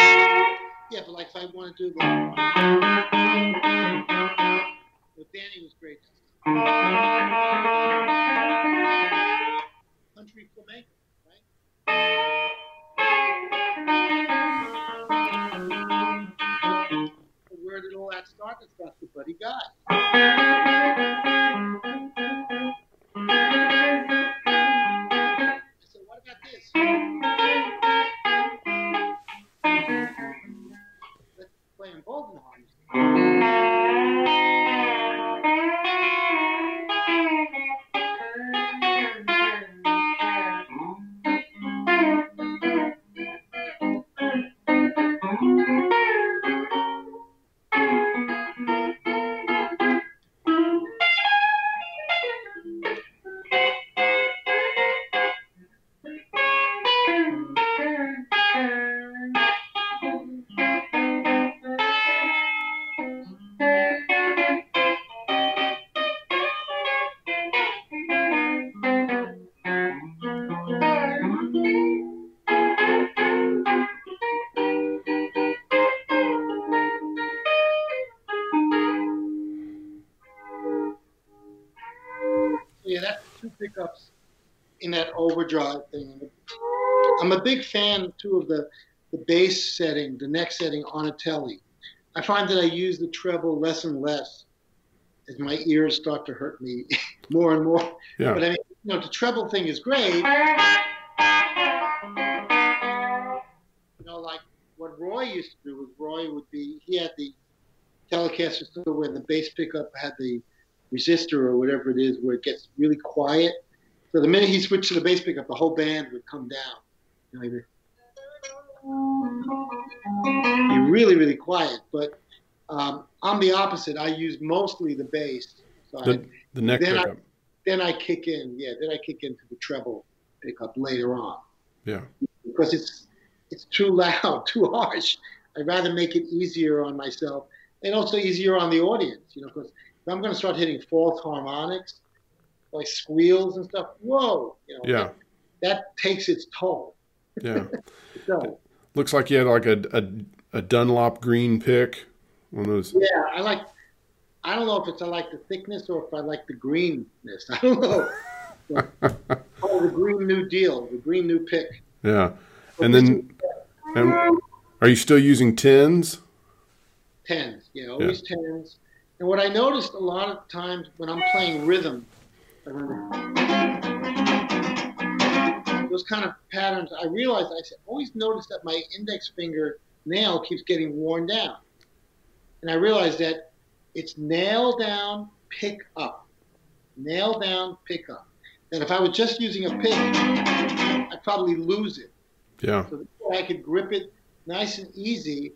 Yeah, but like if I want to do the. Well, Danny was great. Country flamenco, right? Start? It starts with Buddy Guy. I said, what about this? Let's play in Golden Harmony. Pickups in that overdrive thing. I'm a big fan too of the the bass setting, the neck setting on a telly. I find that I use the treble less and less as my ears start to hurt me more and more. Yeah. But I mean, you know, the treble thing is great. You know, like what Roy used to do was Roy would be he had the Telecaster where the bass pickup had the resistor or whatever it is where it gets really quiet. So the minute he switched to the bass pickup, the whole band would come down. You know, be really, really quiet. But um, I'm the opposite. I use mostly the bass side. The the neck Then I- then I kick in, yeah, then I kick into the treble pickup later on Yeah. because it's it's too loud, too harsh. I'd rather make it easier on myself and also easier on the audience, you know, because I'm going to start hitting false harmonics, like squeals and stuff, whoa, you know, Yeah. that, that takes its toll. Yeah. So, Looks like you had like a, a a Dunlop green pick. One of those. Yeah, I like. I don't know if it's I like the thickness or if I like the greenness. I don't know. oh, the Green New Deal, the Green New Pick. Yeah, and then, and are you still using tens? Tens, yeah, always yeah. tens. And what I noticed a lot of times when I'm playing rhythm, those kind of patterns, I realized I always noticed that my index finger nail keeps getting worn down. And I realized that it's nail down, pick up. Nail down, pick up. That if I was just using a pick, I'd probably lose it. Yeah. So I could grip it nice and easy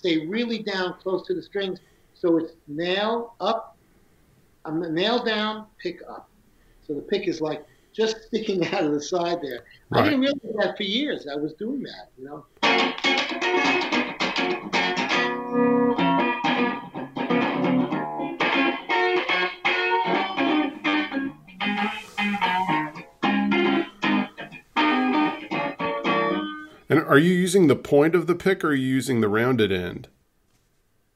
stay really down close to the strings. So it's nail up, um, nail down, pick up. So the pick is like just sticking out of the side there. Right. I didn't realize that for years. I was doing that, you know. And are you using the point of the pick or are you using the rounded end?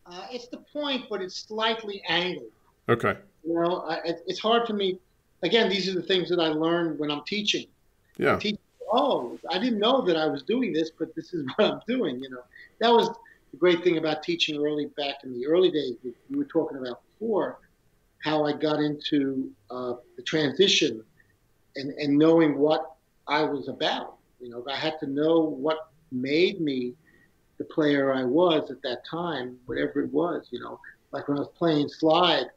Uh, it's the point, but it's slightly angled. Okay. You know, I, it's hard for me. Again, these are the things that I learned when I'm teaching. Yeah. Teach, oh, I didn't know that I was doing this, but this is what I'm doing. You know, that was the great thing about teaching early back in the early days. We were talking about before how I got into uh, the transition and, and knowing what I was about. You know, I had to know what made me the player I was at that time, whatever it was. You know, like when I was playing slide,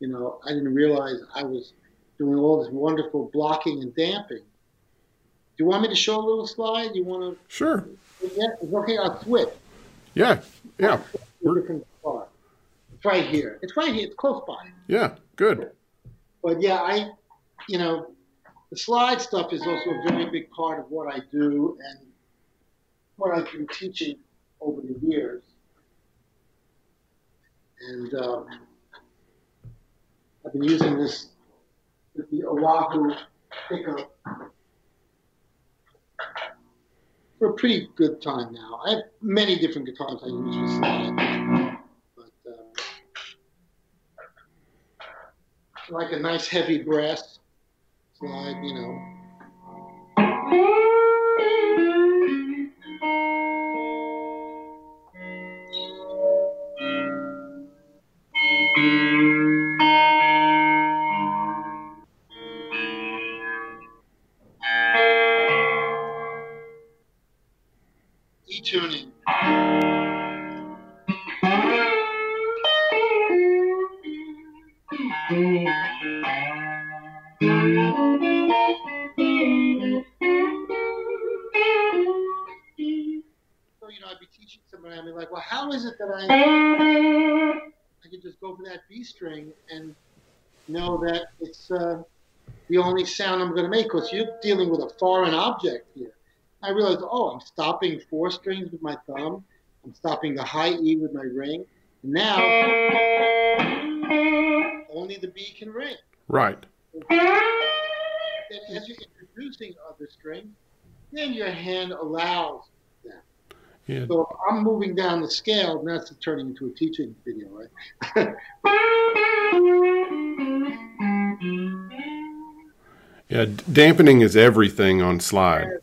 you know, I didn't realize I was doing all this wonderful blocking and damping. Do you want me to show a little slide? You want to? Sure. Yeah, okay. I'll switch. Yeah, yeah. It's right here. It's right here. It's close by. Yeah, good. But yeah, I, you know, the slide stuff is also a very big part of what I do and what I've been teaching over the years. And um, I've been using this with the Oahu pickup for a pretty good time now. I have many different guitars I use for slide, but uh, like a nice heavy brass slide, you know. The only sound I'm going to make because you're dealing with a foreign object here. I realized, oh, I'm stopping four strings with my thumb. I'm stopping the high E with my ring. And now, only the B can ring. Right. As you're introducing other strings, then your hand allows yeah. So I'm moving down the scale, and that's turning into a teaching video, right? yeah, dampening is everything on slide.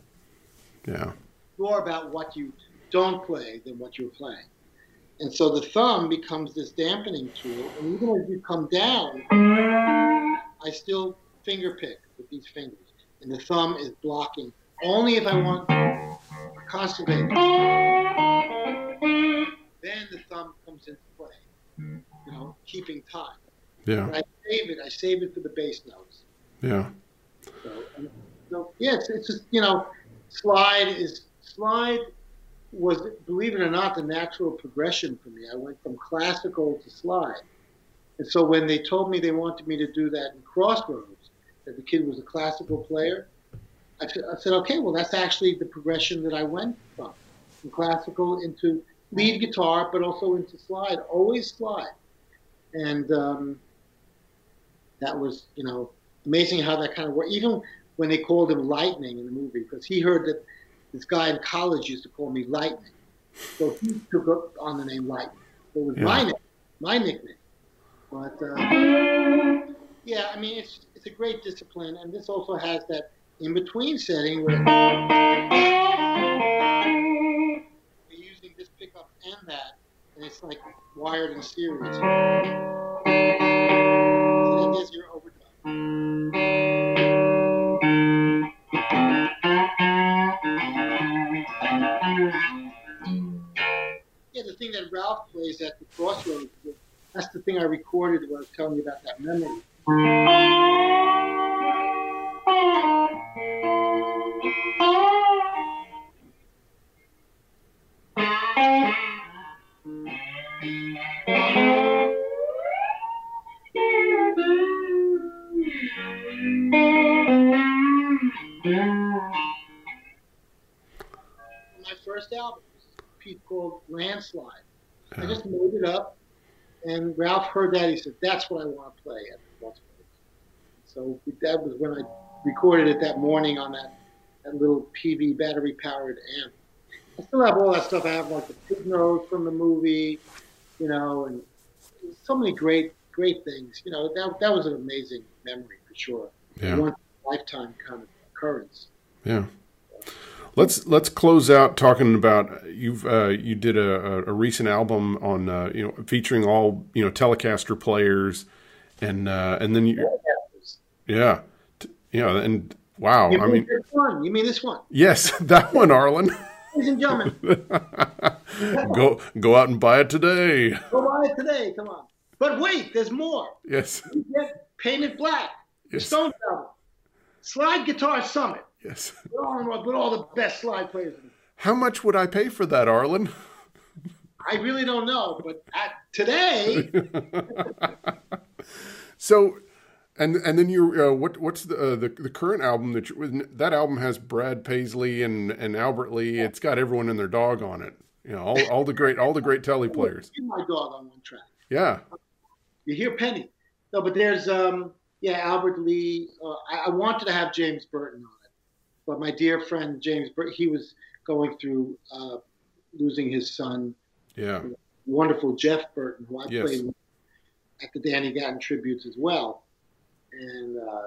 Yeah. More about what you don't play than what you're playing. And so the thumb becomes this dampening tool, and even as you come down, I still finger pick with these fingers, and the thumb is blocking only if I want constantly. Then the thumb comes into play, you know, keeping time. Yeah. I save it. I save it for the bass notes. Yeah. So, so yeah, it's, it's just you know, slide is slide was believe it or not the natural progression for me. I went from classical to slide, and so when they told me they wanted me to do that in Crossroads, that the kid was a classical player, I, said, okay, well, that's actually the progression that I went from, from classical into lead guitar, but also into slide, always slide. And um, that was, you know, amazing how that kind of worked. Even when they called him Lightning in the movie, because he heard that this guy in college used to call me Lightning. So he took up on the name Lightning. So it was Yeah. my name, my nickname. But uh, yeah, I mean, it's it's a great discipline, and this also has that in between setting where we're using this pickup and that, and it's like wired in series. So then there's your overdub. Yeah, the thing that Ralph plays at the crossroads, that's the thing I recorded when I was telling you about that memory. Called I just made it up, and Ralph heard that. He said, "That's what I want to play at the. So that was when I recorded it that morning on that, that little Peavey battery powered amp. I still have all that stuff. I have like the Pignose from the movie, you know, and so many great, great things. You know, that that was an amazing memory for sure. Yeah. One lifetime kind of occurrence. Yeah. Let's let's close out talking about you've uh, you did a, a recent album on uh, you know featuring all you know Telecaster players and uh, and then you yeah yeah and wow You I mean one? You mean this one? yes that one Arlen Ladies and gentlemen, go go out and buy it today go buy it today. Come on. But wait, there's more. yes You get Paint It Black, Yes. Stones album, Slide Guitar Summit. Yes all, with all the best slide players. in how much would I pay for that Arlen I really don't know, but at, today, So, and and then you uh, what what's the, uh, the the current album that you that album has Brad Paisley and and Albert Lee. It's got everyone and their dog on it. You know, all, all the great all the great telly players. my dog on one track. Yeah, You hear Penny. No, but there's um yeah Albert Lee. Uh, I, I wanted to have James Burton on but my dear friend James he was going through uh, losing his son. yeah, Wonderful Jeff Burton, who I Yes. played at the Danny Gatton tributes as well, and uh,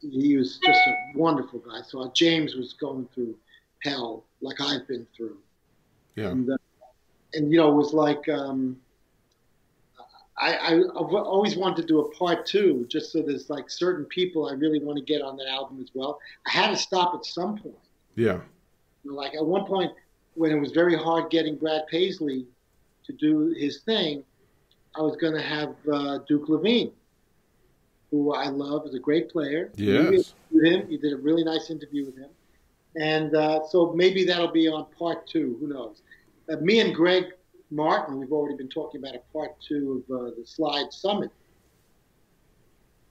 he was just a wonderful guy. So uh, James was going through hell like I've been through. yeah, and uh, and you know it was like um, I, I I've always wanted to do a part two, just so there's like certain people I really want to get on that album as well. I had to stop at some point. yeah, You know, like at one point when it was very hard getting Brad Paisley to do his thing, I was going to have uh, Duke Levine, who I love, is a great player. yes, With him, you did a really nice interview with him, and uh, so maybe that'll be on part two. Who knows? Uh, me and Greg Martin, we've already been talking about a part two of uh, the Slide Summit,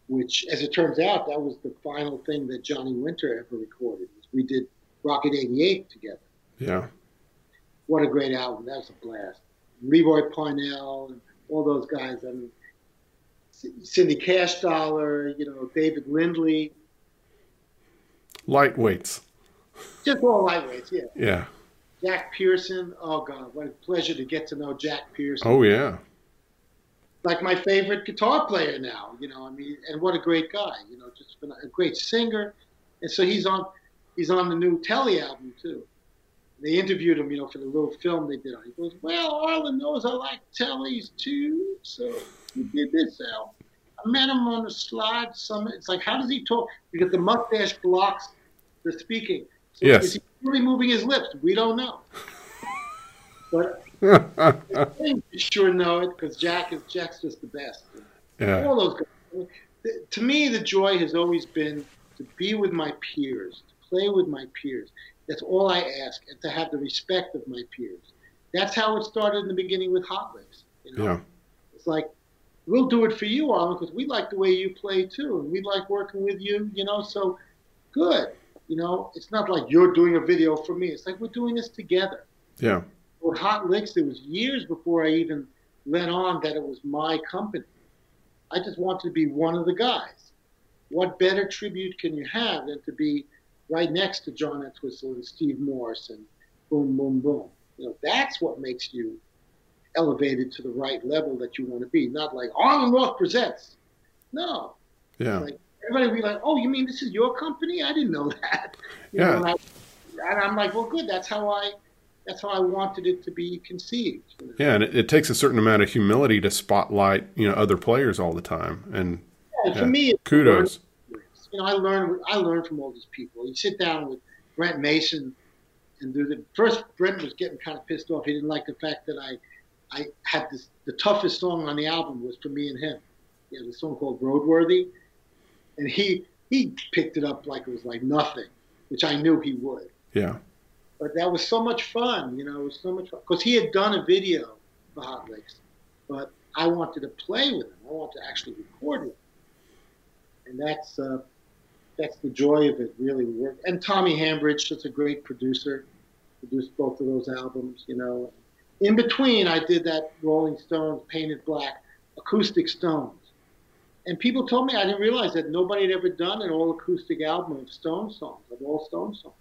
which, as it turns out, that was the final thing that Johnny Winter ever recorded. We did Rocket 88 together. yeah, What a great album! That was a blast. Lee Roy Parnell and all those guys. I mean, Cindy Cashdollar, you know, David Lindley, lightweights. just all lightweights. Yeah. Yeah. Jack Pearson. Oh God, what a pleasure to get to know Jack Pearson. Oh yeah. Like my favorite guitar player now. You know, I mean, and what a great guy. You know, just been a great singer. And so he's on, he's on the new Telly album too. They interviewed him, you know, for the little film they did on. He goes, "Well, Arlen knows I like Tellys too, so he did this album. I met him on the slide summit. It's like, how does he talk? Because the mustache blocks the speaking. So Yes. Is he really moving his lips? We don't know. But you sure know it because Jack is Jack's just the best. yeah. All those guys. To me, the joy has always been to be with my peers, to play with my peers. That's all I ask, and to have the respect of my peers. That's how it started in the beginning with Hot Licks. You know? Yeah. It's like, we'll do it for you, Arlen, because we like the way you play too, and we like working with you, you know, so good. You know, it's not like you're doing a video for me. It's like we're doing this together. Yeah. With Hot Licks, it was years before I even let on that it was my company. I just wanted to be one of the guys. What better tribute can you have than to be right next to John Entwistle and Steve Morse and boom, boom, boom. You know, that's what makes you elevated to the right level that you want to be. Not like Arlen Roth presents. No. Yeah. Like everybody be like, "Oh, you mean this is your company? I didn't know that." You yeah. Know, and, I, and I'm like, "Well, good. That's how I." That's how I wanted it to be conceived. Yeah, and it, it, takes a certain amount of humility to spotlight, you know, other players all the time. And yeah, for yeah, me, kudos. You know, I learned I learned from all these people. You sit down with Brent Mason, and do the first Brent was getting kind of pissed off. He didn't like the fact that I I had this the toughest song on the album was for me and him. Yeah, the song called Roadworthy, and he he picked it up like it was like nothing, which I knew he would. Yeah. But that was so much fun, you know, it was so much fun because he had done a video for Hot Licks, but I wanted to play with him. I wanted to actually record it, and that's uh, that's the joy of it. Really. And Tommy Hambridge, such a great producer, produced both of those albums. You know, in between, I did that Rolling Stones Paint It Black acoustic Stones. And people told me I didn't realize that nobody had ever done an all acoustic album of Stone songs, of all Stone songs.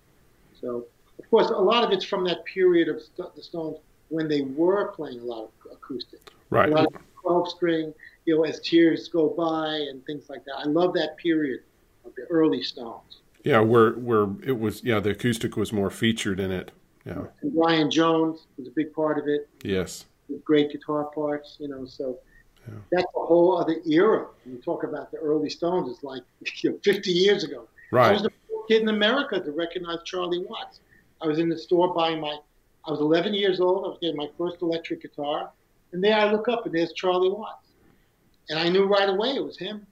So, of course, a lot of it's from that period of the Stones when they were playing a lot of acoustic. Right. A lot of 12 string, you know, as tears go by and things like that. I love that period of the early Stones. Yeah, where where it was, yeah, the acoustic was more featured in it. Yeah. And Brian Jones was a big part of it. Yes. With great guitar parts, you know, so yeah. that's a whole other era. When you talk about the early Stones, it's like you know, 50 years ago. Right. I was the first kid in America to recognize Charlie Watts. I was in the store buying my, I was 11 years old. I was getting my first electric guitar. And there I look up and there's Charlie Watts. And I knew right away it was him.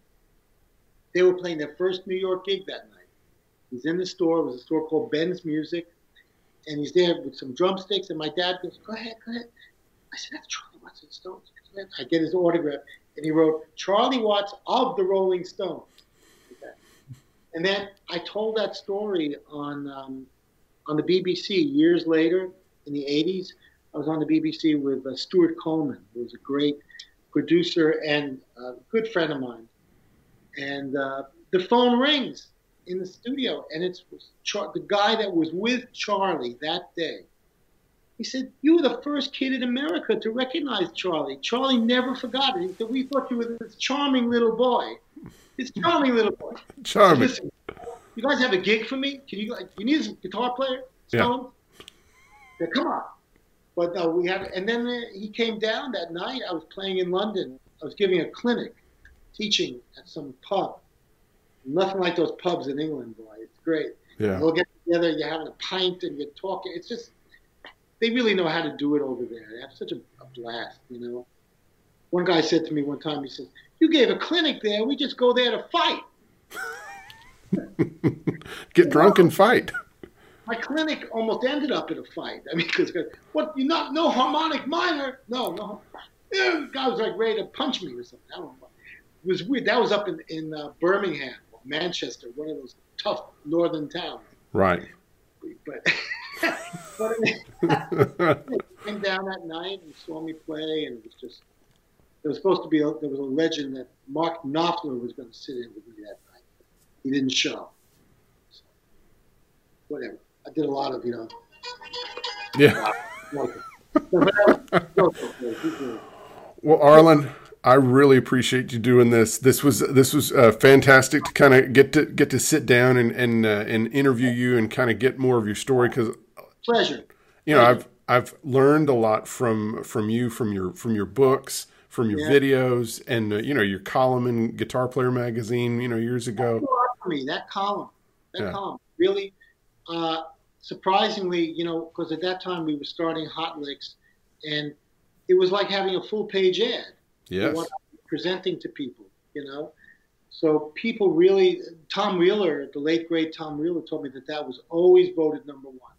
They were playing their first New York gig that night. He's in the store. It was a store called Ben's Music and he's there with some drumsticks, and my dad goes, "Go ahead, go ahead." I said, "That's Charlie Watts and Stones." I get his autograph, and he wrote Charlie Watts of the Rolling Stones. And then I told that story on um, on the BBC years later in the '80s. I was on the BBC with uh, Stuart Coleman, who was a great producer and a good friend of mine. And uh, the phone rings, in the studio, and it's Char- the guy that was with Charlie that day. He said, "You were the first kid in America to recognize Charlie. Charlie never forgot it. He said, "We thought you were this charming little boy. This charming little boy. Charming. Listen, you guys have a gig for me? Can you? You need a guitar player? Stone? Yeah. Said, Come on." But uh, we have and then uh, he came down that night. I was playing in London. I was giving a clinic, teaching at some pub Nothing like those pubs in England, boy. It's great. Yeah. We'll get together, you're having a pint and you're talking. It's just, they really know how to do it over there. They have such a, a blast, you know. One guy said to me one time, he says, You gave a clinic there. We just go there to fight. Get drunk and fight. My clinic almost ended up in a fight. I mean, because what you not no harmonic minor? No, no. The guy was like ready to punch me or something. I don't know. It was weird. That was up in in uh, Birmingham. Manchester, one of those tough northern towns. Right. But came down that night and saw me play, and it was just. There was supposed to be a, there was a legend that Mark Knopfler was going to sit in with me that night. He didn't show. So, whatever. I did a lot of you know. Yeah. well, Arlen, I really appreciate you doing this. This was this was uh, fantastic to kind of get to get to sit down and and uh, and interview you and kind of get more of your story because pleasure. You know, I've I've learned a lot from from you from your from your books, from your yeah. videos, and uh, you know your column in Guitar Player magazine. You know, years ago. For me, that column, that yeah. column, really, uh, surprisingly, you know, because at that time we were starting Hot Licks, and it was like having a full page ad yes. presenting to people, you know. So people really, Tom Wheeler, the late great Tom Wheeler, told me that that was always voted number one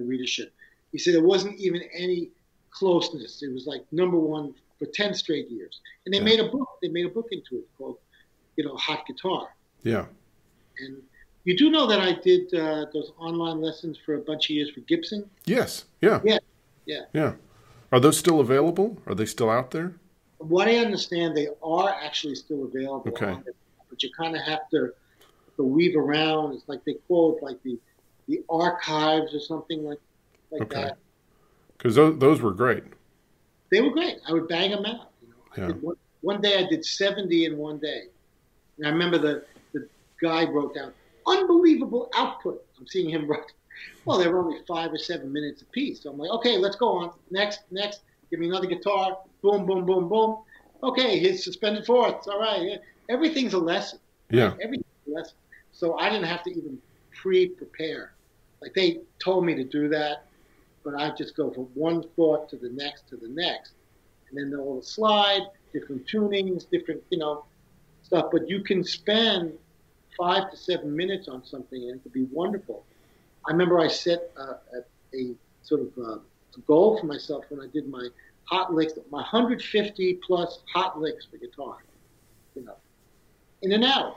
the readership. He said there wasn't even any closeness. It was like number one for ten straight years. And they yeah. made a book. They made a book into it called, you know, Hot Guitar. Yeah. And you do know that I did uh, those online lessons for a bunch of years for Gibson. Yes. Yeah. Yeah. Yeah. Yeah. Are those still available? Are they still out there? From what I understand, they are actually still available. Okay. but you kind of have to the weave around. It's like they it like the the archives or something like like okay. that. Because those those were great. They were great. I would bang them out. You know, yeah. one, one day I did seventy in one day. And I remember the the guy wrote down unbelievable output. I'm seeing him write. Well, they were only five or seven minutes a piece. So I'm like, okay, let's go on. Next, next. Give me another guitar. Boom, boom, boom, boom. Okay, his suspended fourths. All right. Everything's a lesson. Yeah. Everything's a lesson. So I didn't have to even pre-prepare. Like they told me to do that, but I just go from one thought to the next to the next, and then all the slide, different tunings, different you know stuff. But you can spend five to seven minutes on something, and it could be wonderful. I remember I set uh, a, a, sort of uh, a goal for myself when I did my hot licks, my 150 plus hot licks for guitar, you know, in an hour.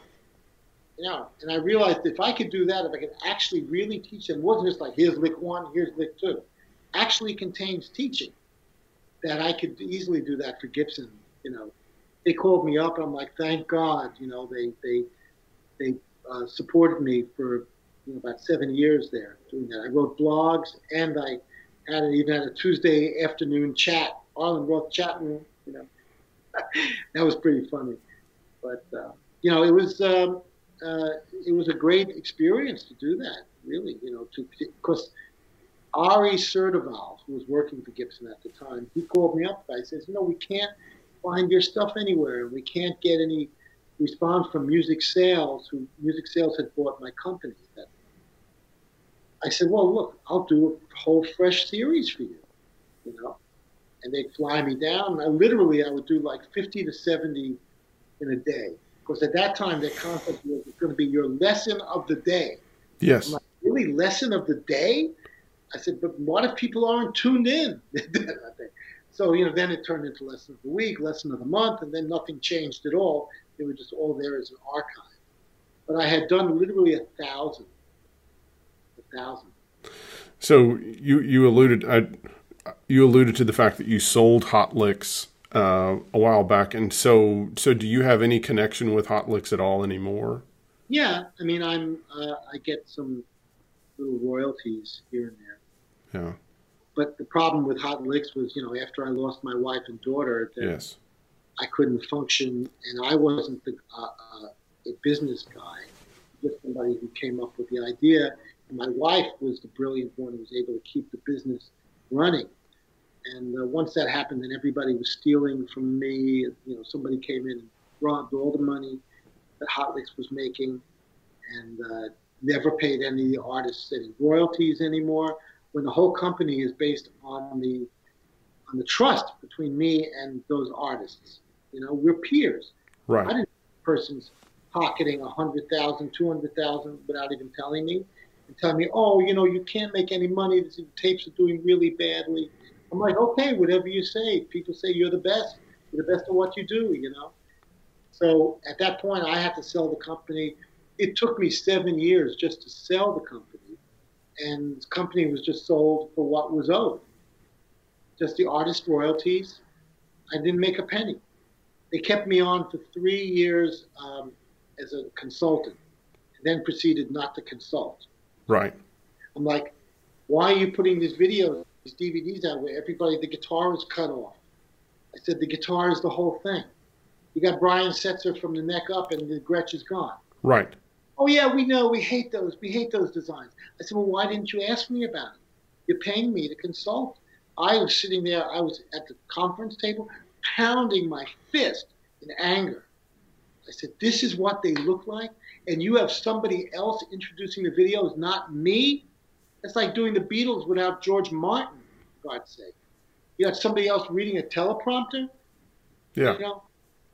You know, and I realized if I could do that, if I could actually really teach them, wasn't just like here's lick one, here's lick two, actually contains teaching. That I could easily do that for Gibson. You know, they called me up, I'm like, thank God. You know, they they they uh, supported me for you know, about seven years there doing that. I wrote blogs, and I had even had a Tuesday afternoon chat, Arlen Roth chat room. You know, that was pretty funny. But uh, you know, it was um, uh, it was a great experience to do that. Really, you know, to because Ari Sertival, who was working for Gibson at the time, he called me up. I says, you know, we can't find your stuff anywhere. We can't get any response from Music Sales, who Music Sales had bought my company. That I said, well, look, I'll do a whole fresh series for you, you know. And they'd fly me down. I literally, I would do like 50 to 70 in a day. Because at that time, their concept was going to be your lesson of the day. Yes. Like, really, lesson of the day? I said, but what if people aren't tuned in? so, you know, then it turned into lesson of the week, lesson of the month, and then nothing changed at all. They were just all there as an archive. But I had done literally a thousand. A thousand. So you you alluded I, you alluded to the fact that you sold Hot Licks uh, a while back, and so so do you have any connection with Hot Licks at all anymore? Yeah, I mean, I'm uh, I get some little royalties here and there. Yeah. But the problem with Hot Licks was, you know, after I lost my wife and daughter, yes, I couldn't function, and I wasn't the, uh, uh, a business guy, just somebody who came up with the idea. And my wife was the brilliant one who was able to keep the business running. And uh, once that happened, and everybody was stealing from me, you know, somebody came in and robbed all the money that Hot Licks was making, and uh, never paid any of the artists any royalties anymore. When the whole company is based on the on the trust between me and those artists. You know, we're peers. Right. I didn't person's pocketing a hundred thousand, two hundred thousand without even telling me, and telling me, oh, you know, you can't make any money. The tapes are doing really badly. I'm like, okay, whatever you say. People say you're the best. You're the best at what you do. You know. So at that point, I had to sell the company. It took me seven years just to sell the company, and the company was just sold for what was owed. Just the artist royalties. I didn't make a penny they kept me on for three years um, as a consultant, and then proceeded not to consult. Right. I'm like, why are you putting these videos, these DVDs out where everybody, the guitar is cut off? I said, the guitar is the whole thing. You got Brian Setzer from the neck up, and the Gretsch is gone. Right. Oh yeah, we know. We hate those. We hate those designs. I said, well, why didn't you ask me about it? You're paying me to consult. I was sitting there. I was at the conference table pounding my fist in anger. I said, This is what they look like, and you have somebody else introducing the videos, not me? It's like doing the Beatles without George Martin, God's sake. You got somebody else reading a teleprompter? Yeah. You know?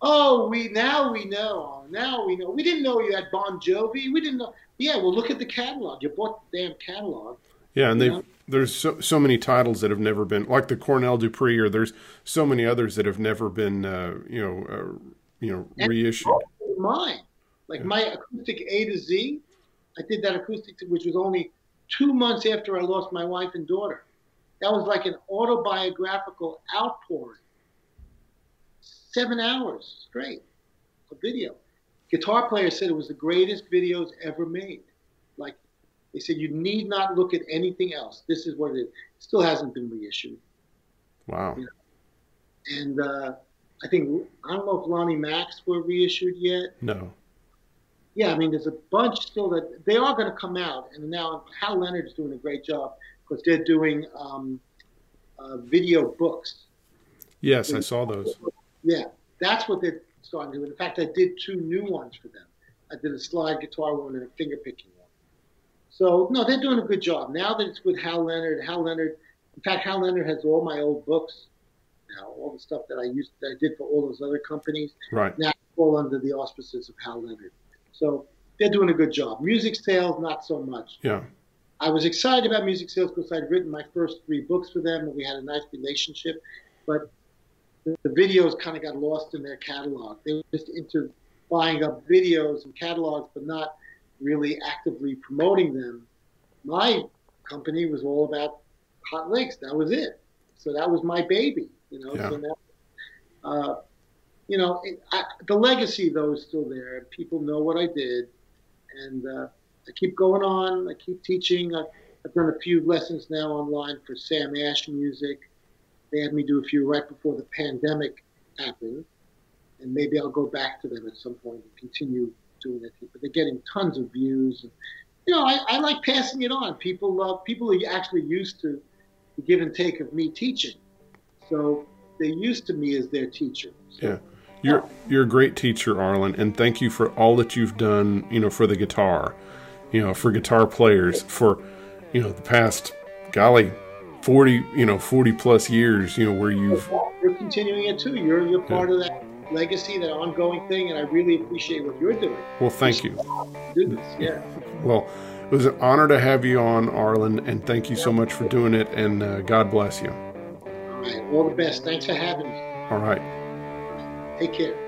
Oh, we now we know. Now we know. We didn't know you had Bon Jovi. We didn't know. Yeah, well, look at the catalog. You bought the damn catalog. Yeah, and they there's so so many titles that have never been like the Cornell Dupree, or there's so many others that have never been uh, you know uh, you know and reissued. Mine, like yeah. my acoustic A to Z, I did that acoustic, which was only two months after I lost my wife and daughter. That was like an autobiographical outpouring. Seven hours straight of video. guitar player said it was the greatest videos ever made. Like they said, you need not look at anything else. This is what it is. Still hasn't been reissued. Wow. You know? And uh, I think I don't know if Lonnie Mack's were reissued yet. No. Yeah, I mean, there's a bunch still that they are going to come out, and now Hal Leonard's doing a great job because they're doing um, uh, video books. Yes, I saw those. Yeah, that's what they're starting to do. In fact, I did two new ones for them. I did a slide guitar one and a finger picking one. So no, they're doing a good job. Now that it's with Hal Leonard, Hal Leonard, in fact, Hal Leonard has all my old books now, all the stuff that I used that I did for all those other companies. Right. Now fall under the auspices of Hal Leonard. So they're doing a good job. Music sales, not so much. Yeah. I was excited about music sales because I'd written my first three books for them and we had a nice relationship. But the, the videos kind of got lost in their catalog. They were just into buying up videos and catalogs, but not really actively promoting them. My company was all about hot licks. That was it. So that was my baby, you know. Yeah. So now, uh, you know, it, I, the legacy though is still there. People know what I did, and uh, I keep going on. I keep teaching. I've done a few lessons now online for Sam Ash Music. They had me do a few right before the pandemic happened, and maybe I'll go back to them at some point and continue doing it. But they're getting tons of views. And, you know, I, I like passing it on. People love. People are actually used to the give and take of me teaching, so they're used to me as their teacher. So, Yeah. You're you're a great teacher, Arlen, and thank you for all that you've done, you know, for the guitar. You know, for guitar players for you know, the past golly 40, you know, 40 plus years, you know, where you've You're continuing it too. You're you're part of that legacy, that ongoing thing, and I really appreciate what you're doing. well, thank you. Do this, yeah. Well, it was an honor to have you on, Arlen, and thank you so much for doing it and uh, God bless you. All right, all the best. Thanks for having me. All right. Take care.